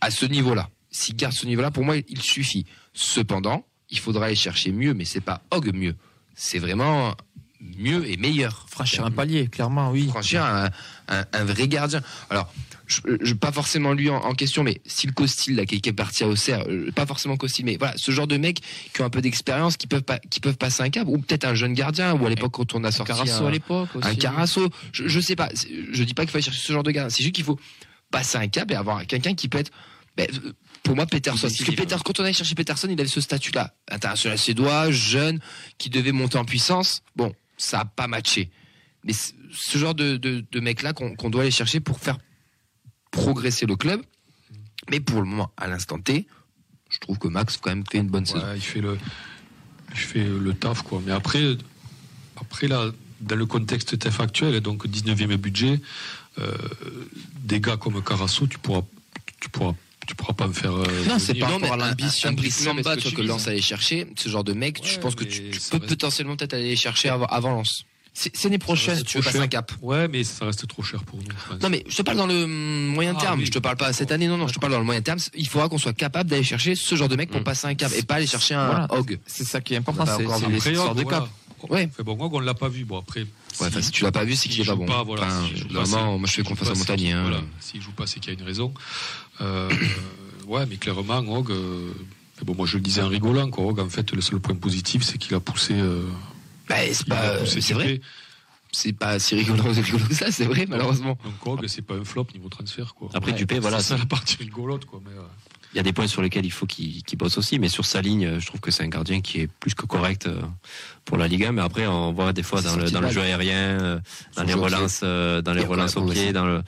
À ce niveau-là. S'il garde ce niveau-là, pour moi, il suffit. Cependant, il faudra aller chercher mieux, mais c'est pas Hog mieux. C'est vraiment mieux et meilleur. Franchir un palier, clairement, oui. Franchir un, un- un vrai gardien. Alors, je, je- pas forcément lui en, en question, mais si le Costil, là, qui, qui est parti à Auxerre, euh, pas forcément Costil, mais voilà, ce genre de mecs qui ont un peu d'expérience, qui peuvent pas, qui peuvent passer un cap, ou peut-être un jeune gardien, ou à l'époque quand on a sorti Carasso un, à l'époque aussi. un Carasso, je, je sais pas, je dis pas qu'il faut aller chercher ce genre de gardien, c'est juste qu'il faut passer un cap et avoir quelqu'un qui peut être, ben, euh, pour moi, Peterson. Parce que Peter, quand on allait chercher Peterson, il avait ce statut-là. International suédois, jeune, qui devait monter en puissance. Bon, ça a pas matché. Mais ce genre de, de, de mec-là qu'on qu'on doit aller chercher pour faire progresser le club. Mais pour le moment, à l'instant T, je trouve que Max quand même fait une bonne saison. Ouais, il fait le, il fait le taf quoi. Mais après, après là, dans le contexte TF actuel, donc 19e budget, euh, des gars comme Carasso, tu pourras, tu pourras, tu pourras pas me faire. euh, Non, c'est mais rapport à l'ambition club, Samba, que tu vois, tu que Lens allait chercher, ce genre de mec, je pense que tu, peux reste- potentiellement peut-être aller chercher avant, avant Lens. C'est l'année prochaine. Tu veux passer un cap. Ouais, mais ça reste trop cher pour nous. Non mais je te parle dans le moyen Ah, terme, oui. je te parle pas cette année, non non, je te parle dans le moyen terme. Il faudra qu'on soit capable d'aller chercher ce genre de mec pour Mm. passer un cap et pas aller chercher un Voilà. hog. C'est ça qui est important, c'est encore c'est après, les histoires Hog, de voilà. cap. Ouais. Fait bon, Hog, on l'a pas vu. Bon après. Ouais, enfin, si tu l'as pas vu, c'est qu'il est s'il pas joue bon. Pas, voilà, Enfin, joue pas, moi je fais confiance à Montagnier. hein. Voilà, s'il joue pas, c'est qu'il y a une raison. Euh, ouais, mais clairement, Hog. euh, bon, moi je le disais en rigolant, quoi. Hog, en fait, le seul point positif, c'est qu'il a poussé. euh, Bah, c'est pas, c'est vrai. C'est pas si rigolo, rigolo que ça, c'est vrai malheureusement. Donc c'est pas un flop niveau transfert, quoi. Après, Ouais, Dupé, voilà, C'est ça la partie rigolote, quoi. Mais, euh, Il y a des points sur lesquels il faut qu'il qu'il bosse aussi, mais sur sa ligne, euh, je trouve que c'est un gardien qui est plus que correct euh, pour la Ligue 1. Mais après, on voit des fois dans le, sorti dans le jeu aérien, euh, dans les jeu au pied. relances, euh, dans les relances la au pied, dans le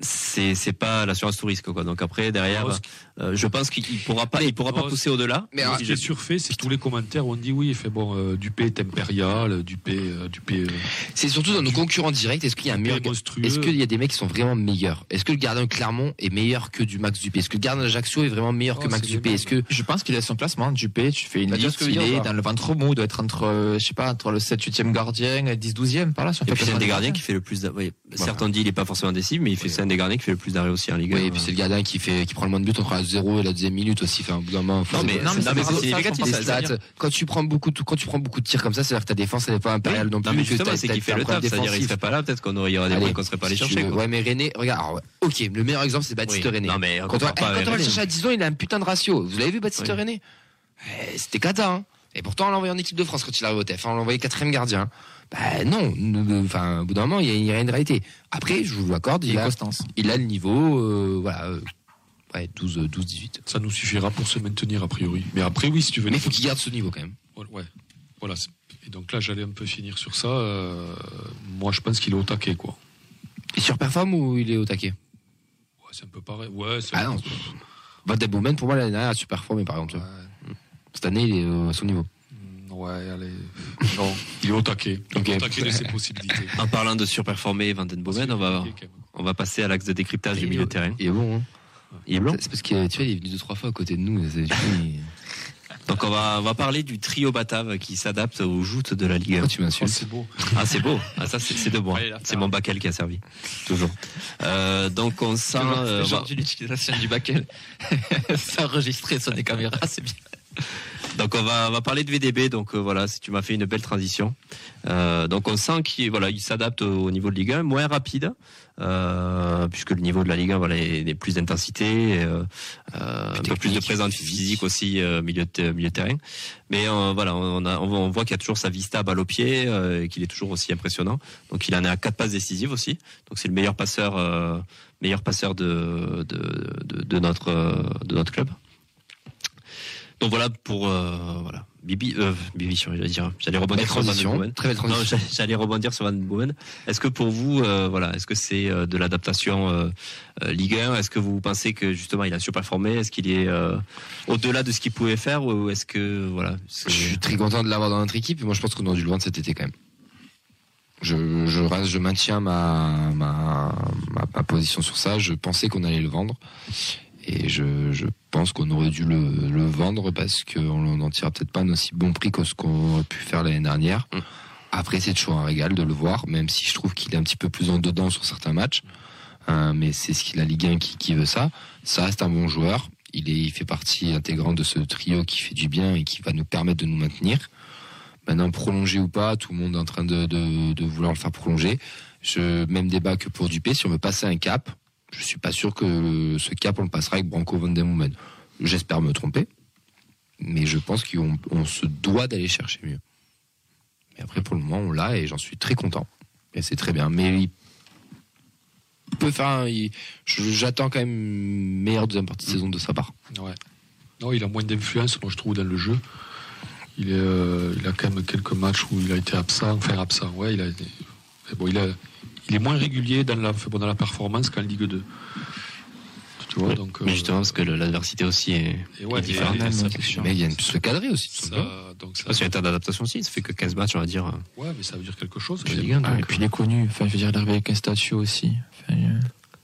c'est c'est pas l'assurance tout risque quoi. Donc après derrière, Alors, euh, je pense qu'il il pourra pas, il pourra pas pousser au-delà. Mais ce qui est surfait, c'est tous les commentaires où on dit oui, il fait bon, euh, Dupé est impérial, Dupé, euh, Dupé, euh, c'est surtout dans nos concurrents directs. Est-ce qu'il y a un meilleur. Est-ce qu'il y a des mecs qui sont vraiment meilleurs? Est-ce que le gardien de Clermont est meilleur que du Max Dupé? Est-ce que le gardien d'Ajaccio est vraiment meilleur que Oh, Max Dupé? Est-ce que Je pense qu'il a son classement. Dupé, tu fais une Bah, liste, il est dans le ventre mou, il doit être entre, euh, je sais pas, entre le 7, 8e gardien et 10, 12e, par là. sur Et puis c'est un des gardiens qui fait le plus. oui, on dit il est pas forcément décisif, mais il fait Oui. Un des gardiens qui fait le plus d'arrêts aussi en Ligue 1. Oui, et puis c'est le gardien qui fait, qui prend le moins de buts entre la 0 et la deuxième minute aussi. Enfin, au bout d'un moment, faut- Non, mais- non, mais c'est- significatif, ça, stats. Quand tu prends beaucoup de, quand tu prends beaucoup de tirs comme ça, c'est-à-dire que ta défense, elle est pas impériale non plus. Non mais justement c'est qu'il fait le taf, c'est-à-dire il défensif. serait pas là, peut-être qu'on aurait, des points qu'on serait pas allé chercher. Ouais, mais René, regarde, ouais, ok, le meilleur exemple, c'est Baptiste. René. Quand on, va le chercher à 10 ans, il a un putain de ratio. Vous l'avez vu, Baptiste. René? Eh, C'était cata, hein. Et pourtant, on l'a envoyé en équipe de France quand il arrive au TF. On l'a envoyé quatrième gardien. Bah non, enfin, au bout d'un moment, il y y a une réalité. Après, je vous l'accorde, Il a il le niveau, euh, voilà, euh, ouais, 12, euh, 12, 18. ça nous suffira pour se maintenir a priori. Mais après, oui, si tu veux. Mais il faut qu'il garde ce niveau quand même. Ouais, voilà. Et donc là, j'allais un peu finir sur ça. euh, moi, je pense qu'il est au taquet, quoi. Il surperforme ou il est au taquet? Ouais, c'est un peu pareil. Ouais, c'est Ah non. Van Der Boomen, pour moi, l'année dernière, a surperformé par exemple. Cette année, il est euh, à son niveau. Mm, Ouais, allez. Non, il est au taquet. Ok. Au taquet de ses possibilités. En parlant de surperformer Van Den Bomen, on va on va passer à l'axe de décryptage du Il milieu de terrain. Il est bon, hein. Il est blanc. C'est parce que tu vois, il est venu deux, trois fois à côté de nous. Donc on va on va parler du trio Batave qui s'adapte aux joutes de la Ligue 1. Pourquoi tu Oh, m'insultes c'est beau. Ah c'est beau. Ah ça c'est c'est de moi. C'est mon bacal qui a servi. Toujours. Euh, donc on sent euh, on va- Genre d'une utilisation du baquel. C'est enregistré sur des caméras, c'est bien. <laughs> Donc on va, on va parler de VDB. Donc euh, voilà, tu m'as fait une belle transition. Euh, donc on sent qu'il voilà, il s'adapte au, au niveau de Ligue 1, moins rapide, euh, puisque le niveau de la Ligue 1 voilà est, est plus d'intensité, un peu plus de présence physique aussi milieu de milieu de terrain. Mais voilà, on, a, on voit, qu'il y a toujours sa vista balle au pied et qu'il est toujours aussi impressionnant. Donc il en est à quatre passes décisives aussi. Donc c'est le meilleur passeur, meilleur passeur de de, de, de notre de notre club. Donc voilà pour euh, voilà Bibi euh, Bibi j'allais dire <laughs> j'allais rebondir sur Van Boomen. très belle transition. j'allais- rebondir sur Van Boomen. Est-ce que pour vous euh, voilà est-ce que c'est euh, de l'adaptation Ligue 1 Est-ce que vous pensez que justement il a surperformé? Est-ce qu'il est au-delà de ce qu'il pouvait faire ou est-ce que voilà Je suis très content de l'avoir dans notre équipe et moi je pense qu'on aurait dû le vendre cet été quand même. Je, je reste, je maintiens ma, ma, ma, ma position sur ça. Je pensais qu'on allait le vendre et je, je pense qu'on aurait dû le, le vendre parce qu'on n'en tire peut-être pas un aussi bon prix que ce qu'on aurait pu faire l'année dernière. Mm. Après, c'est toujours un régal de le voir, même si je trouve qu'il est un petit peu plus en dedans sur certains matchs. Euh, mais c'est ce qu'il a Ligue 1 qui, qui veut ça. Ça reste un bon joueur. Il, est, il fait partie intégrante de ce trio qui fait du bien et qui va nous permettre de nous maintenir. Maintenant, prolonger ou pas, tout le monde est en train de, de, de vouloir le faire prolonger. Je, même débat que pour Dupé, si on veut passer un cap, je suis pas sûr que ce cap, on le passera avec Branco Van Den Boomen. J'espère me tromper, mais je pense qu'on on se doit d'aller chercher mieux. Mais après, pour le moment, on l'a et j'en suis très content. Et c'est très bien. Mais il peut faire J'attends quand même une meilleure deuxième partie de saison de sa part. Ouais. Non, il a moins d'influence, moi je trouve, dans le jeu. Il, euh, a quand même quelques matchs où il a été absent, enfin absent, ouais, il, a, il est moins régulier dans la, dans la performance qu'en Ligue 2. Tu vois, donc. euh, Mais justement parce que l'adversité aussi est, ouais, est différente. Mais il vient plus le cadrer aussi. tout ça- donc ça- sur un tas d'adaptation aussi, ça fait que 15 matchs on va dire. ouais, mais ça veut dire quelque chose. Dis, même. hein, Ah, donc, et puis il est connu. Enfin, je veux dire, il avec un statut aussi. Enfin, euh,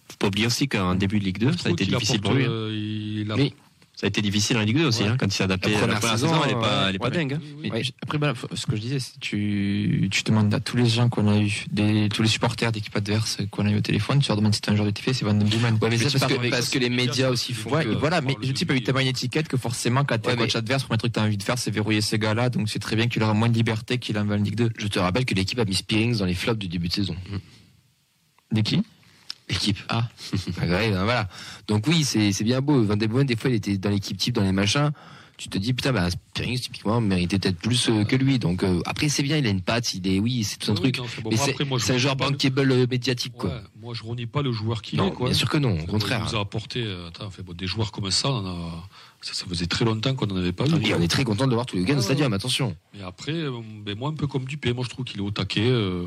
Faut pas oublier aussi qu'en début de Ligue 2, Je ça a été difficile pour lui. hein. euh, il a- Oui. Ça a été difficile en Ligue 2 aussi, Ouais. hein, quand il s'est adapté. La La première première, saison, saison, elle est pas, elle est pas dingue. hein. Oui, oui. Mais j- après, voilà, ce que je disais, c'est tu, tu demandes à tous les gens qu'on a eu, des, tous les supporters d'équipe adverse qu'on a eu au téléphone, tu leur demandes si c'est un joueur de TF, c'est Van Den Boomen. Ouais, mais ça, parce que, avec- parce que les médias aussi font Ouais, que- voilà, mais dis pas lui. avec tellement une étiquette que forcément, quand t'es Ouais, coach mais- adverse, le premier truc que t'as envie de faire, c'est verrouiller ces gars-là, donc c'est très bien qu'il aura moins de liberté qu'il en va en Ligue 2. Je te rappelle que l'équipe a mis Spearings dans les flops du début de saison. Des qui? L'équipe. Ah. <laughs> Ah, ouais, ben voilà. Donc oui, c'est bien beau. Van de des fois, il était dans l'équipe type, dans les machins. Tu te dis, putain, bah, Spearings, typiquement, méritait peut-être plus euh, que lui. Donc, euh, après, c'est bien, il a une patte, il est, oui, c'est tout un Oui, truc. non, c'est bon. mais c'est un genre pas le- bankable euh, médiatique, quoi. Moi, je renie pas le joueur qu'il est. Quoi. bien sûr que non, au contraire. Il nous a apporté, attends, bon, des joueurs comme ça, on en a- ça, ça faisait très longtemps qu'on n'en avait pas eu. Ah on est très content de voir tous les week-ends au Ouais, stadium, attention. Mais après, ben, moi, un peu comme Dupé, moi, je trouve qu'il est au taquet. euh,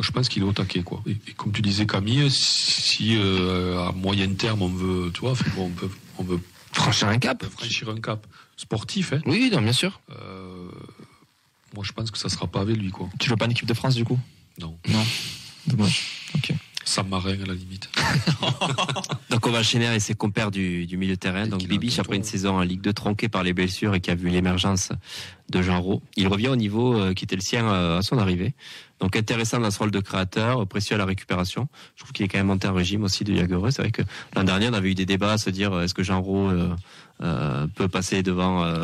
moi, je pense qu'il est au taquet, quoi. Et, et comme tu disais, Camille, si euh, à moyen terme, on veut, tu vois, bon, on, peut, on veut Franchir un cap. franchir un cap sportif, hein, Oui, non, bien sûr. euh, moi, je pense que ça sera pas avec lui, quoi. Tu joues pas en équipe de France, du coup? Non. Non. Dommage. Ok. Sam Marin, à la limite. <laughs> Donc on va enchaîner avec ses compères du, du milieu de terrain. Donc Bibiche, après une saison en Ligue 2 tronquée par les blessures et qui a vu l'émergence de Jean Rau, il revient au niveau euh, qui était le sien euh, à son arrivée. Donc intéressant dans ce rôle de créateur, précieux à la récupération. Je trouve qu'il est quand même monté en régime aussi de Jagereux. C'est vrai que l'an dernier, on avait eu des débats à se dire euh, est-ce que Jean Rau euh, euh, peut passer devant euh,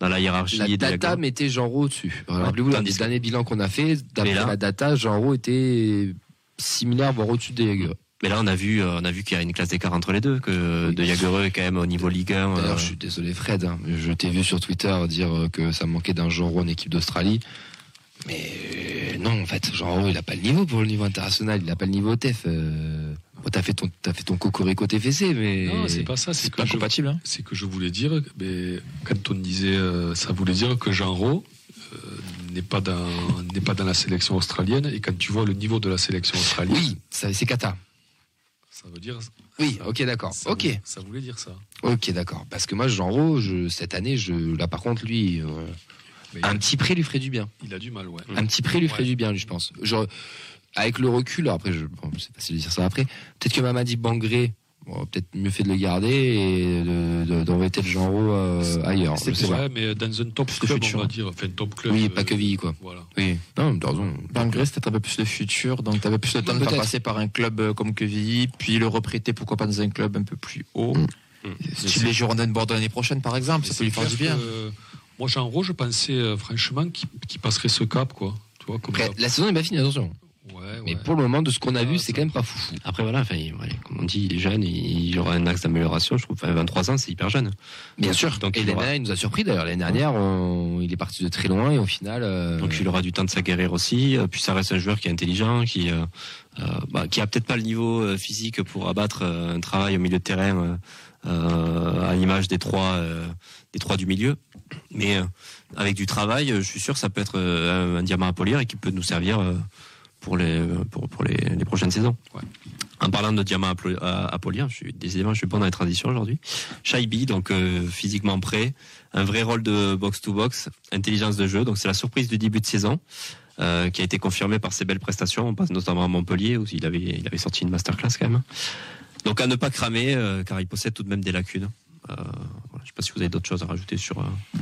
dans la hiérarchie La data mettait Jean Rau dessus. Ouais, Rappelez-vous, l'un tandis des que- derniers bilans qu'on a fait, d'après la data, Jean Rau était similaire, voire au-dessus des Jaguars. Mais là, on a vu, euh, on a vu qu'il y a une classe d'écart entre les deux, que Oui. de Jagereux est quand même au niveau Ligue 1. D'ailleurs, euh, je suis désolé, Fred. hein, je t'ai vu sur Twitter dire euh, que ça manquait d'un Jean Rau en équipe d'Australie. Mais non, en fait, Jean Rau, il a pas le niveau pour le niveau international. Il a pas le niveau TEF. Euh... Bon, t'as fait ton, t'as fait ton cocorico TFC, mais. Non, c'est pas ça. C'est C'est que pas je, compatible, hein? c'est que je voulais dire, mais quand on disait, euh, ça voulait dire que Jean Rau euh, n'est pas dans n'est pas dans la sélection australienne. Et quand tu vois le niveau de la sélection australienne, Oui, c'est Kata. ça veut dire. Oui, ça- ok, d'accord. ça Ok, voulait- ça voulait dire ça. ok, d'accord. Parce que moi, Jean Rau, je, cette année, je, là, par contre, lui, euh, un petit prix lui ferait du bien. il a du mal, ouais. Un petit prix lui ferait Ouais. du bien, lui, je pense. Genre, avec le recul, alors après, je, bon, c'est facile de dire ça après. Peut-être que Mamadi Bangré, bon, peut-être mieux fait de le garder et de- de- d'envoyer peut-être Jean Rau euh, ailleurs. Pas. Ouais, mais dans un top de club, futur. on va dire, enfin top club. Oui, euh, pas que Ville, quoi. Voilà. Oui, non, t'as raison. Bangré, c'était un peu plus de futur, donc t'avais plus de temps de faire passer par un club euh, comme Quevilly, puis le reprêter, pourquoi pas dans un club un peu plus haut. Mm. Style les Girondins de Bordeaux l'année prochaine, par exemple, ça peut lui faire du bien. Moi, Moi, Jean Rowe, je pensais euh, franchement qu'il passerait ce cap, quoi. Tu vois, comme Après, la saison n'est pas finie, attention. Ouais, Mais ouais. pour le moment, de ce qu'on a Ah, vu, c'est quand même pas fou. Après voilà, enfin, comme on dit, il est jeune, il, aura un axe d'amélioration. Je trouve, enfin, 23 ans, c'est hyper jeune. Bien Donc- sûr. Donc et il, aura, il nous a surpris d'ailleurs. L'année dernière, on- il est parti de très loin et au final. euh, donc il aura du temps de s'aguerrir aussi. Euh, Puis ça reste un joueur qui est intelligent, qui euh, euh, bah, qui a peut-être pas le niveau physique pour abattre un travail au milieu de terrain euh, à l'image des trois euh, des trois du milieu. Mais euh, avec du travail, je suis sûr que ça peut être un, un diamant à polir et qui peut nous servir euh, pour les pour, pour les, les prochaines saisons. Ouais. En parlant de diamant à, polir, je suis décidément je suis bon dans les transitions aujourd'hui. Shaibi, donc euh, physiquement prêt, un vrai rôle de box to box, intelligence de jeu. Donc c'est la surprise du début de saison. euh, qui a été confirmée par ses belles prestations. On passe notamment à Montpellier où il avait, il avait sorti une masterclass quand même. Donc à ne pas cramer, euh, car il possède tout de même des lacunes. Euh, voilà, je ne sais pas si vous avez d'autres choses à rajouter sur. euh,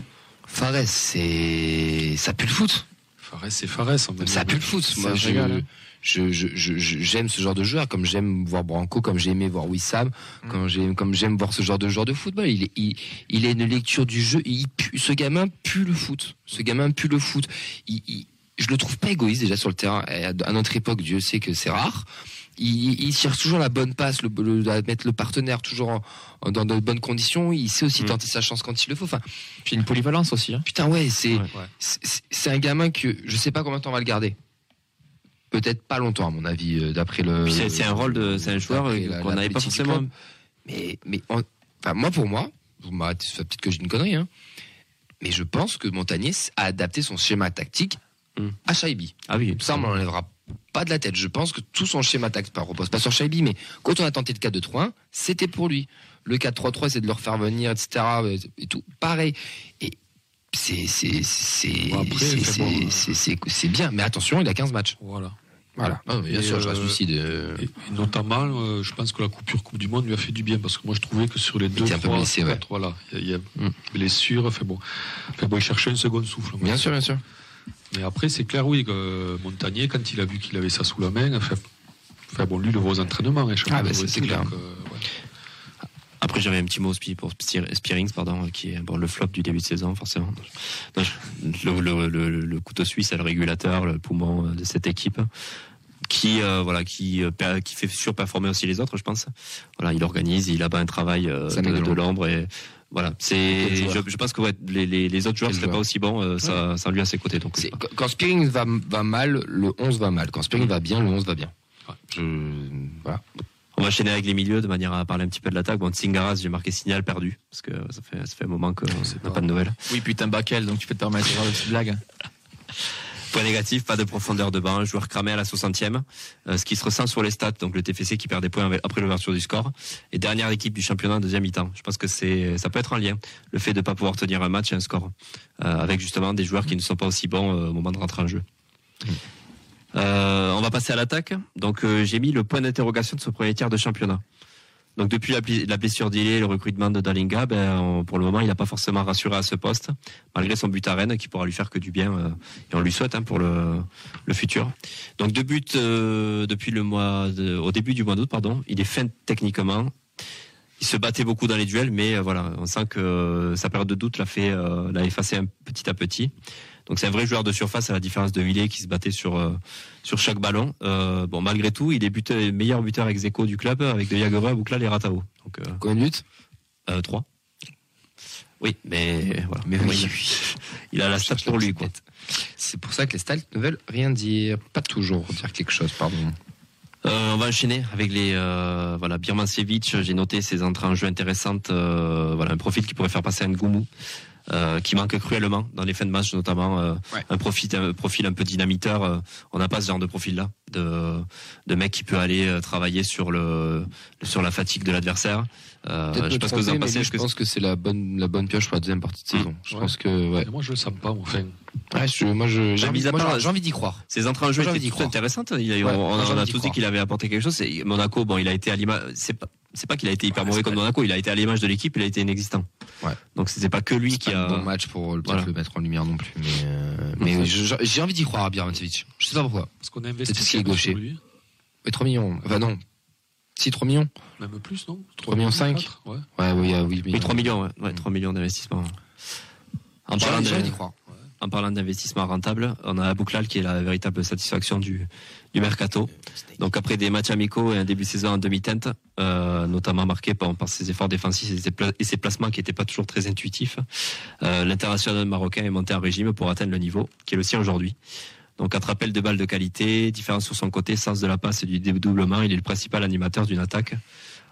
Fares, c'est ça pue le foot. Fares, c'est Fares. Ça pue le foot. Moi, je, hein. je, je, j'aime ce genre de joueur, comme j'aime voir Branco, comme j'ai aimé voir Wissam, Mm. comme j'aime, comme j'aime voir ce genre de joueur de football. Il, est, il, il a une lecture du jeu. Il pue, ce gamin pue le foot. Ce gamin pue le foot. Il, il- je le trouve pas égoïste déjà sur le terrain. À notre époque, Dieu sait que c'est rare. Il, il cherche toujours la bonne passe, le, le- à mettre le partenaire toujours en- en- dans de bonnes conditions. Il sait aussi Mm. tenter sa chance quand il le faut. Enfin, Puis une polyvalence aussi. Hein. putain, ouais, c'est, Ouais. un gamin que je sais pas combien de temps on va le garder. Peut-être pas longtemps, à mon avis, euh, d'après le. C'est un rôle de, c'est un joueur euh, qu'on n'avait pas forcément. Mais, mais, en- enfin, moi, pour moi, vous m'arrêtez, peut-être que j'ai une connerie, hein, mais je pense que Montagnier a adapté son schéma tactique Hmm. à Shaibi. Ah oui. Ça, on l'enlèvera pas de la tête. Je pense que tout son schéma tactique, pas repose pas sur Shaibi, mais quand on a tenté le 4-2-3-1, c'était pour lui. Le 4-3-3, c'est de le refaire venir, etc. Et tout. Pareil. Et c'est, c'est, bien. Mais attention, il a 15 matchs. Voilà. Voilà. Ah, bien sûr, je reste euh, lucide. euh, Et, et notamment, euh, je pense que la coupure Coupe du Monde lui a fait du bien parce que moi je trouvais que sur les deux, peu trois, blessé, ouais. quatre, voilà, il y a, il y a Mm. blessure, enfin bon, enfin bon, il cherchait un second souffle. Bien sûr, bien sûr. Mais après, c'est clair, oui, que euh, Montagnier, quand il a vu qu'il avait ça sous la main, enfin, enfin bon, lui, le voit aux entraînements. hein, Ah, bah, c'est- clair. euh, ouais. Après, j'avais un petit mot aussi pour Spearings, pardon, qui est bon, le flop du début de saison, forcément. Non, je- Le, le, le, le couteau suisse, le régulateur, le poumon euh, de cette équipe, qui euh, voilà, qui euh, qui fait surperformer aussi les autres, je pense. Voilà, il organise, il abat un travail euh, de, de de l'ombre et voilà. C'est, je, pense que ouais, les, les, les autres joueurs seraient pas aussi bons euh, sans, sans lui à ses côtés. Donc, C'est- quand- Spearing va, va mal, le 11 va mal. Quand Spearing va bien, le 11 va bien. Ouais. Je, voilà. On va enchaîner avec les milieux de manière à parler un petit peu de l'attaque. Bon, Tsingaras, j'ai marqué signal perdu parce que ça fait ça fait un moment que on n'a pas- pas de nouvelles. Oui, putain, Bakel, donc tu peux te permettre de faire une petite blague. <laughs> Point négatif, pas de profondeur de banc, joueur cramé à la 60e, euh, ce qui se ressent sur les stats, donc le TFC qui perd des points après l'ouverture du score, et dernière équipe du championnat deuxième mi-temps. Je pense que ça peut être un lien, le fait de ne pas pouvoir tenir un match et un score, euh, avec justement des joueurs qui ne sont pas aussi bons euh, au moment de rentrer en jeu. On va passer à l'attaque. Donc j'ai mis le point d'interrogation de ce premier tiers de championnat. Donc depuis la, blessure d'Ilé et le recrutement de Dalinga, ben, pour le moment, il n'a pas forcément rassuré à ce poste, malgré son but à Rennes qui pourra lui faire que du bien, euh, et on lui souhaite hein, pour le, futur. Donc deux buts euh, depuis le mois, au début du mois d'août, pardon. Il est fin techniquement. Il se battait beaucoup dans les duels, mais euh, voilà, on sent que sa période de doute l'a effacé petit à petit. Donc c'est un vrai joueur de surface à la différence de Villiers qui se battait sur euh, sur chaque ballon. Euh, bon, malgré tout, il est buteur, meilleur buteur ex aequo du club avec de Jagereux, Bouclal et Ratao. Donc euh, Combien de buts? euh, trois. Oui, mais voilà. Mais oui, il, il a la stat pour lui, quoi. C'est pour ça que les stats ne veulent rien dire. Pas toujours dire quelque chose, pardon. Euh, on va enchaîner avec les euh, voilà Birmancevic. J'ai noté ses entrées en jeu intéressantes. euh, voilà un profil qui pourrait faire passer un Goumou. Euh, qui manque cruellement dans les fins de match notamment euh, Ouais. un profil un profil un peu dynamiteur euh, on n'a pas ce genre de profil là de de mec qui peut aller euh, travailler sur le sur la fatigue de l'adversaire euh, je sais me pas ce que vous en pensez je que pense que c'est la bonne, la bonne pioche pour la deuxième partie de saison. Je Ouais. pense que, ouais. Moi, je le sens pas. Enfin, Ouais, je- moi, je, j'ai envie, d'y croire. Ses entrées en jeu étaient envie d'y plutôt croire. intéressantes. Il a- Ouais, on, on a tous dit qu'il avait apporté quelque chose. Et Monaco, bon, il a été à l'image. C'est pas, c'est pas qu'il a été hyper Ouais, mauvais pas- Monaco. Il a été à l'image de l'équipe. Il a été inexistant. Ouais. Donc c'était pas que lui qui pas a. un bon match pour le, peut-être Voilà. le mettre en lumière non plus. Mais, euh, mais j'ai envie d'y croire à Birmancevic. Je sais pas pourquoi. parce qu'on a investi Peut-être qu'il est gaucher. Mais 3 millions. Enfin, non. Si, 3 millions. Même plus, non? 3 millions cinq. quatre, Ouais. Ouais, oui, euh, oui, Oui, 3 millions. Ouais, ouais 3 millions d'investissement. En parlant, J'ai envie de- d'y croire. En parlant d'investissement rentable, on a Bouclal qui est la véritable satisfaction du, du mercato. Donc après des matchs amicaux et un début de saison en demi-teinte, euh, notamment marqué par, par ses efforts défensifs et ses, pla- et ses placements qui n'étaient pas toujours très intuitifs, euh, l'international marocain est monté en régime pour atteindre le niveau qui est le sien aujourd'hui. Donc attrape de balles de qualité, différence sur son côté, sens de la passe et du dédoublement, il est le principal animateur d'une attaque.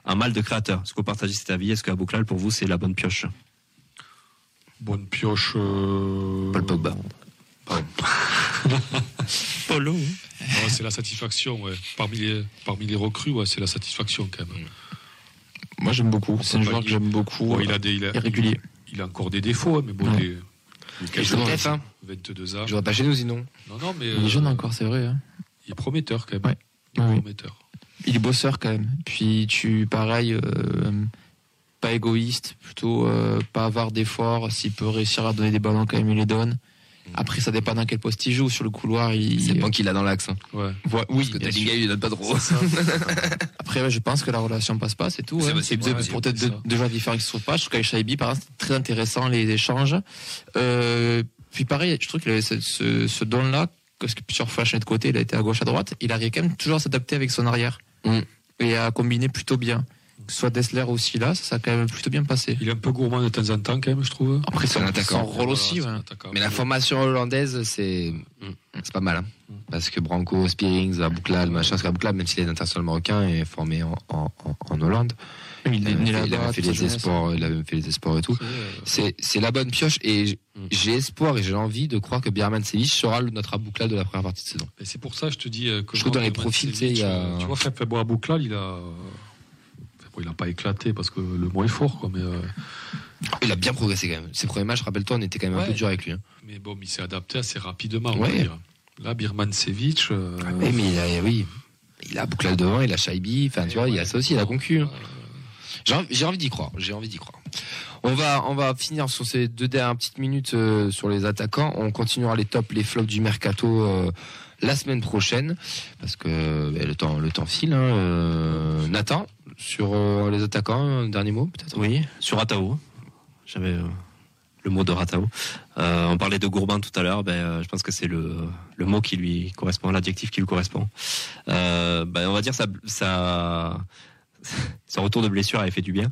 Un mal de créateur. Est-ce que vous partagez cet avis? Est-ce que Bouclal pour vous c'est la bonne pioche? Bonne pioche. euh, Paul Pogba. <laughs> Polo. ouais, c'est la satisfaction, ouais. Parmi les, parmi les recrues, ouais, c'est la satisfaction quand même. Moi, j'aime beaucoup. C'est un joueur que j'aime beaucoup. Bon, il a des, il a, et régulier. il a encore des défauts, hein, mais bon, Ouais. les, Il est chef, hein. 22 ans. Je vois pas chez nous sinon. Non, non, mais Il est euh, jeune encore, c'est vrai. hein. il est prometteur quand même. Ouais. Il est Ouais, oui. prometteur. Il est bosseur quand même. Puis tu, pareil, euh, pas égoïste, plutôt euh, pas avoir d'efforts. S'il peut réussir à donner des ballons, quand même, il les donne. Après, ça dépend dans quel poste il joue. Sur le couloir, il. C'est bon qu'il a dans l'axe. hein. Ouais. Oui, Parce que Talinga, il donne pas trop. <laughs> Après, ouais, je pense que la relation passe pas, c'est tout. C'est hein. possible, C'est deux- ouais, pour peut-être deux, joueurs différents qui se trouvent pas. Je trouve qu'avec Shaibi, par exemple, c'est très intéressant les échanges. Euh, puis pareil, je trouve que le- ce, ce, ce don-là, parce que plusieurs fois de côté, il a été à gauche, à droite, il arrive quand même toujours à s'adapter avec son arrière. Mm. Et à combiner plutôt bien. Que ce soit Dessler aussi là, ça, ça a quand même plutôt bien passé. Il est un peu gourmand de temps en temps quand même, je trouve. Après, C'est un son, attaquant. son rôle aussi, Voilà, ouais. Mais la formation hollandaise, c'est c'est pas mal. Hein. Parce que Branco, Spearings, Abouklal, machin, parce qu'Abouklal, même s'il est international marocain, est formé en, en, en, en Hollande. Il, Il, avait fait, il les espoirs, il avait fait les espoirs et tout. Euh, C'est c'est la bonne pioche et Mm. j'ai espoir et j'ai envie de croire que Birman Sevic sera notre Abouklal de la première partie de saison. Et c'est pour ça, je te dis euh, que Je trouve dans les profils, tu sais, il y a- euh, Tu vois, à Bouclal, il a. il a pas éclaté parce que le mot est fort, quoi. Mais, euh, Il a bien progressé quand même. Ses premiers matchs, rappelle-toi, on était quand même un peu dur avec lui. Hein. mais bon, il s'est adapté assez rapidement. on Ouais. va dire. Là, Birman Sevic. euh, Oui, mais il a, oui. Il a Abouklal devant, il a Shaibi. Enfin, tu vois, il y a ça aussi, il a concu. hein. J'ai envie, j'ai envie d'y croire. J'ai envie d'y croire. On va, on va finir sur ces deux dernières petites minutes euh, sur les attaquants. On continuera les tops, les flops du mercato euh, la semaine prochaine parce que ben, le temps, le temps file. Hein, euh, Nathan, sur euh, les attaquants, un dernier mot peut-être? Oui, sur Ratao. J'avais euh, le mot de Ratao. Euh, on parlait de Gourban tout à l'heure. Ben, euh, je pense que c'est le, le mot qui lui correspond, l'adjectif qui lui correspond. Euh, ben, on va dire ça, ça, son retour de blessure avait fait du bien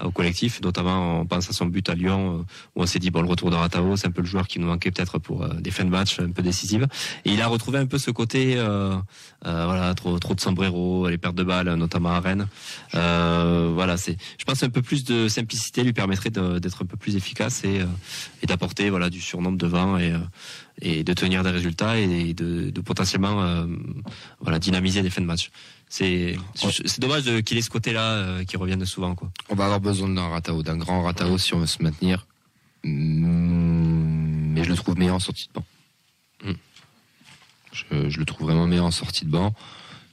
euh, au collectif. Notamment, on pense à son but à Lyon euh, où on s'est dit bon, le retour de Ratao, c'est un peu le joueur qui nous manquait peut-être pour euh, des fins de match un peu décisives. Et il a retrouvé un peu ce côté, voilà, trop, trop de sombrero, les pertes de balles, notamment à Rennes. Voilà, c'est, je pense, un peu plus de simplicité lui permettrait d'être un peu plus efficace et, d'apporter voilà du surnombre devant et, et de tenir des résultats et de, potentiellement voilà dynamiser des fins de match. C'est dommage qu'il ait ce côté-là euh, qui revienne souvent quoi. On va avoir besoin d'un Ratao, d'un grand Ratao si on veut se maintenir. Mm, Mais je le trouve meilleur en sortie de banc. Mm. Je, je le trouve vraiment meilleur en sortie de banc.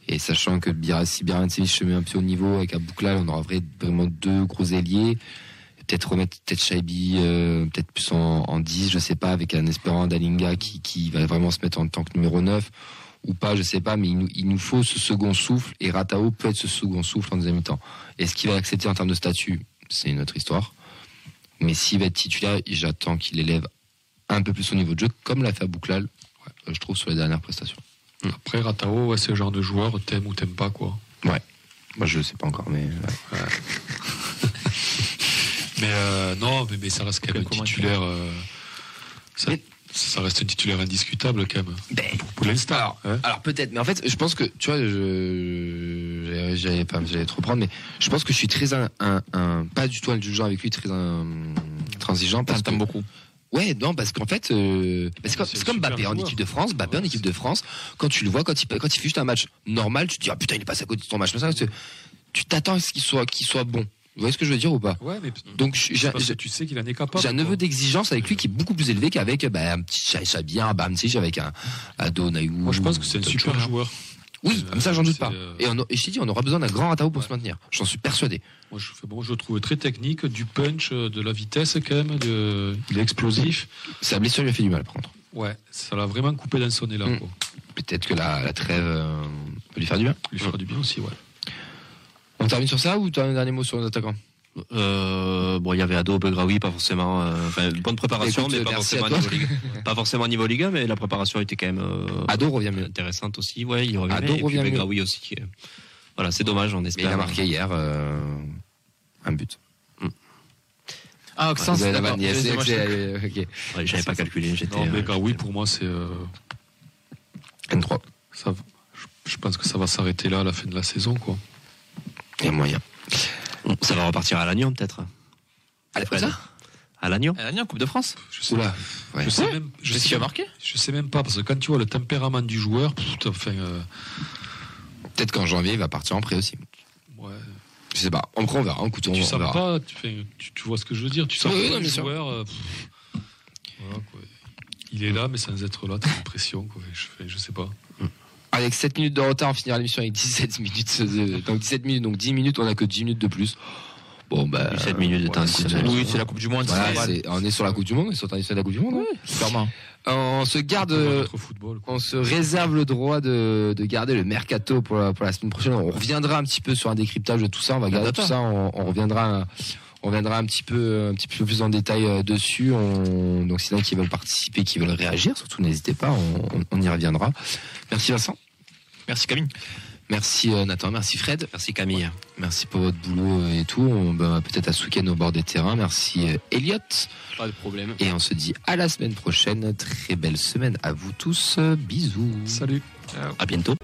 Et sachant que si Sevic se met un peu au niveau avec Abouklal, on aura vrai- vraiment deux gros ailiers. Peut-être remettre peut-être Shaibi, euh, peut-être plus en, en 10, je sais pas, avec un espérant d'Alinga qui, qui va vraiment se mettre en tant que numéro 9 ou pas, je sais pas, mais il nous, il nous faut ce second souffle et Ratao peut être ce second souffle en deuxième mi-temps. Est-ce qu'il va accepter en termes de statut? C'est une autre histoire. Mais s'il va être titulaire, j'attends qu'il élève un peu plus son niveau de jeu, comme l'a fait à ouais, je trouve, sur les dernières prestations. Après, Ratao, ouais, c'est le genre de joueur, t'aimes ou t'aimes pas, quoi. Moi, je sais pas encore, mais. ouais. <laughs> Mais euh, non, mais, mais ça reste quand même titulaire. euh, ça, ça reste un titulaire indiscutable, quand même. Ben, pour l'instant. Alors, hein. alors peut-être, mais en fait, je pense que, tu vois, je, j'allais- pas, j'allais trop prendre, mais je pense que je suis très un, un, un- pas du tout indulgent avec lui, très un, transigeant parce que beaucoup. Ouais, non, parce qu'en fait, euh, bah, c'est comme, C'est Mbappé en équipe de France. Mbappé en équipe de France, quand tu le vois, quand il, quand il fait juste un match normal, tu te dis, ah putain, il est passé à côté de ton match. Tu t'attends à ce qu'il soit, qu'il soit bon. Vous voyez ce que je veux dire ou pas Ouais, mais Donc, j'ai, parce que tu sais qu'il en est capable. j'ai un niveau quoi. d'exigence avec lui qui est beaucoup plus élevé qu'avec bah, un petit Cha- Chabi, un Bamsich, avec un Adonaïou. Moi, je pense que c'est un super joueurs. joueur. Oui, Euh, comme ça, j'en doute pas. euh, Et, on, et je t'ai dit, on aura besoin d'un grand Ratao pour se maintenir. J'en suis persuadé. Moi, je, bon, je le trouve très technique, du punch, euh, de la vitesse quand même, de, il est explosif. Sa blessure lui a fait du mal, par contre. Ouais, ça l'a vraiment coupé dans son élan. Mm. Quoi. Peut-être que la, la trêve euh, peut lui faire du bien. Il lui fera du bien aussi, ouais. On termine sur ça ou tu as un dernier mot sur nos attaquants Euh, bon, il y avait Ado, Begraoui, pas forcément. euh, Enfin, bonne préparation, Écoute, mais pas forcément, niveau Ligue, pas forcément au niveau Ligue 1, mais la préparation était quand même euh, Ado revient mieux. intéressante aussi. Ouais, il revient. Ado et puis revient mieux. Begraoui aussi. qui est- Voilà, c'est dommage, on Mais espère. il a marqué hier euh, un but. Ah, Vous avez la vanne, yes, Excusez-moi, c'est- je- euh, ok. Ouais, J'avais pas calculé, j'étais. Non, mais euh, gars, oui, pour moi, c'est. euh, N3. ça, je pense que ça va s'arrêter là à la fin de la saison, quoi. Il y a moyen. Ça va repartir à Lannion, peut-être. Allez, Fred. ça À a mis en Coupe de France. Je sais, Oula. Ouais. je sais même. Je sais qui a marqué? Je sais même pas, parce que quand tu vois le tempérament du joueur, enfin, euh, Peut-être qu'en janvier, il va partir en prêt aussi. ouais, Je sais pas. Après, on verra. Écoute, on, tu on verra. pas, tu, fais- tu, tu vois ce que je veux dire, tu sens Oui, pas le joueur. euh, pff, voilà, quoi. Il est là, mais sans être là, t'as l'impression, quoi. Je, fais, je sais pas. Avec 7 minutes de retard, on finira l'émission avec 17 <laughs> minutes. de- donc 17 minutes, donc 10 minutes, on a que 10 minutes de plus. Bon, bah. 17 minutes de temps. Oui, c'est la Coupe du Monde. Voilà, on est sur la Coupe du Monde, on est sur la la Coupe du Monde. hein. Sûrement. On se garde, football, on se réserve le droit de, de garder le mercato pour la, pour la semaine prochaine. On reviendra un petit peu sur un décryptage de tout ça. On va garder tout ça. On, on reviendra, on reviendra un petit peu, un petit peu plus en détail euh, dessus. On, donc, s'il y en a qui veulent participer, qui veulent réagir, surtout n'hésitez pas. On, on- on y reviendra. Merci Vincent. Merci Camille. Merci euh, Nathan. Merci Fred. Merci Camille. Merci pour votre boulot euh, et tout. On, bah, peut-être à ce week-end au bord des terrains. Merci Elliot. Pas de problème. Et on se dit à la semaine prochaine. Très belle semaine à vous tous. Bisous. Salut. À bientôt.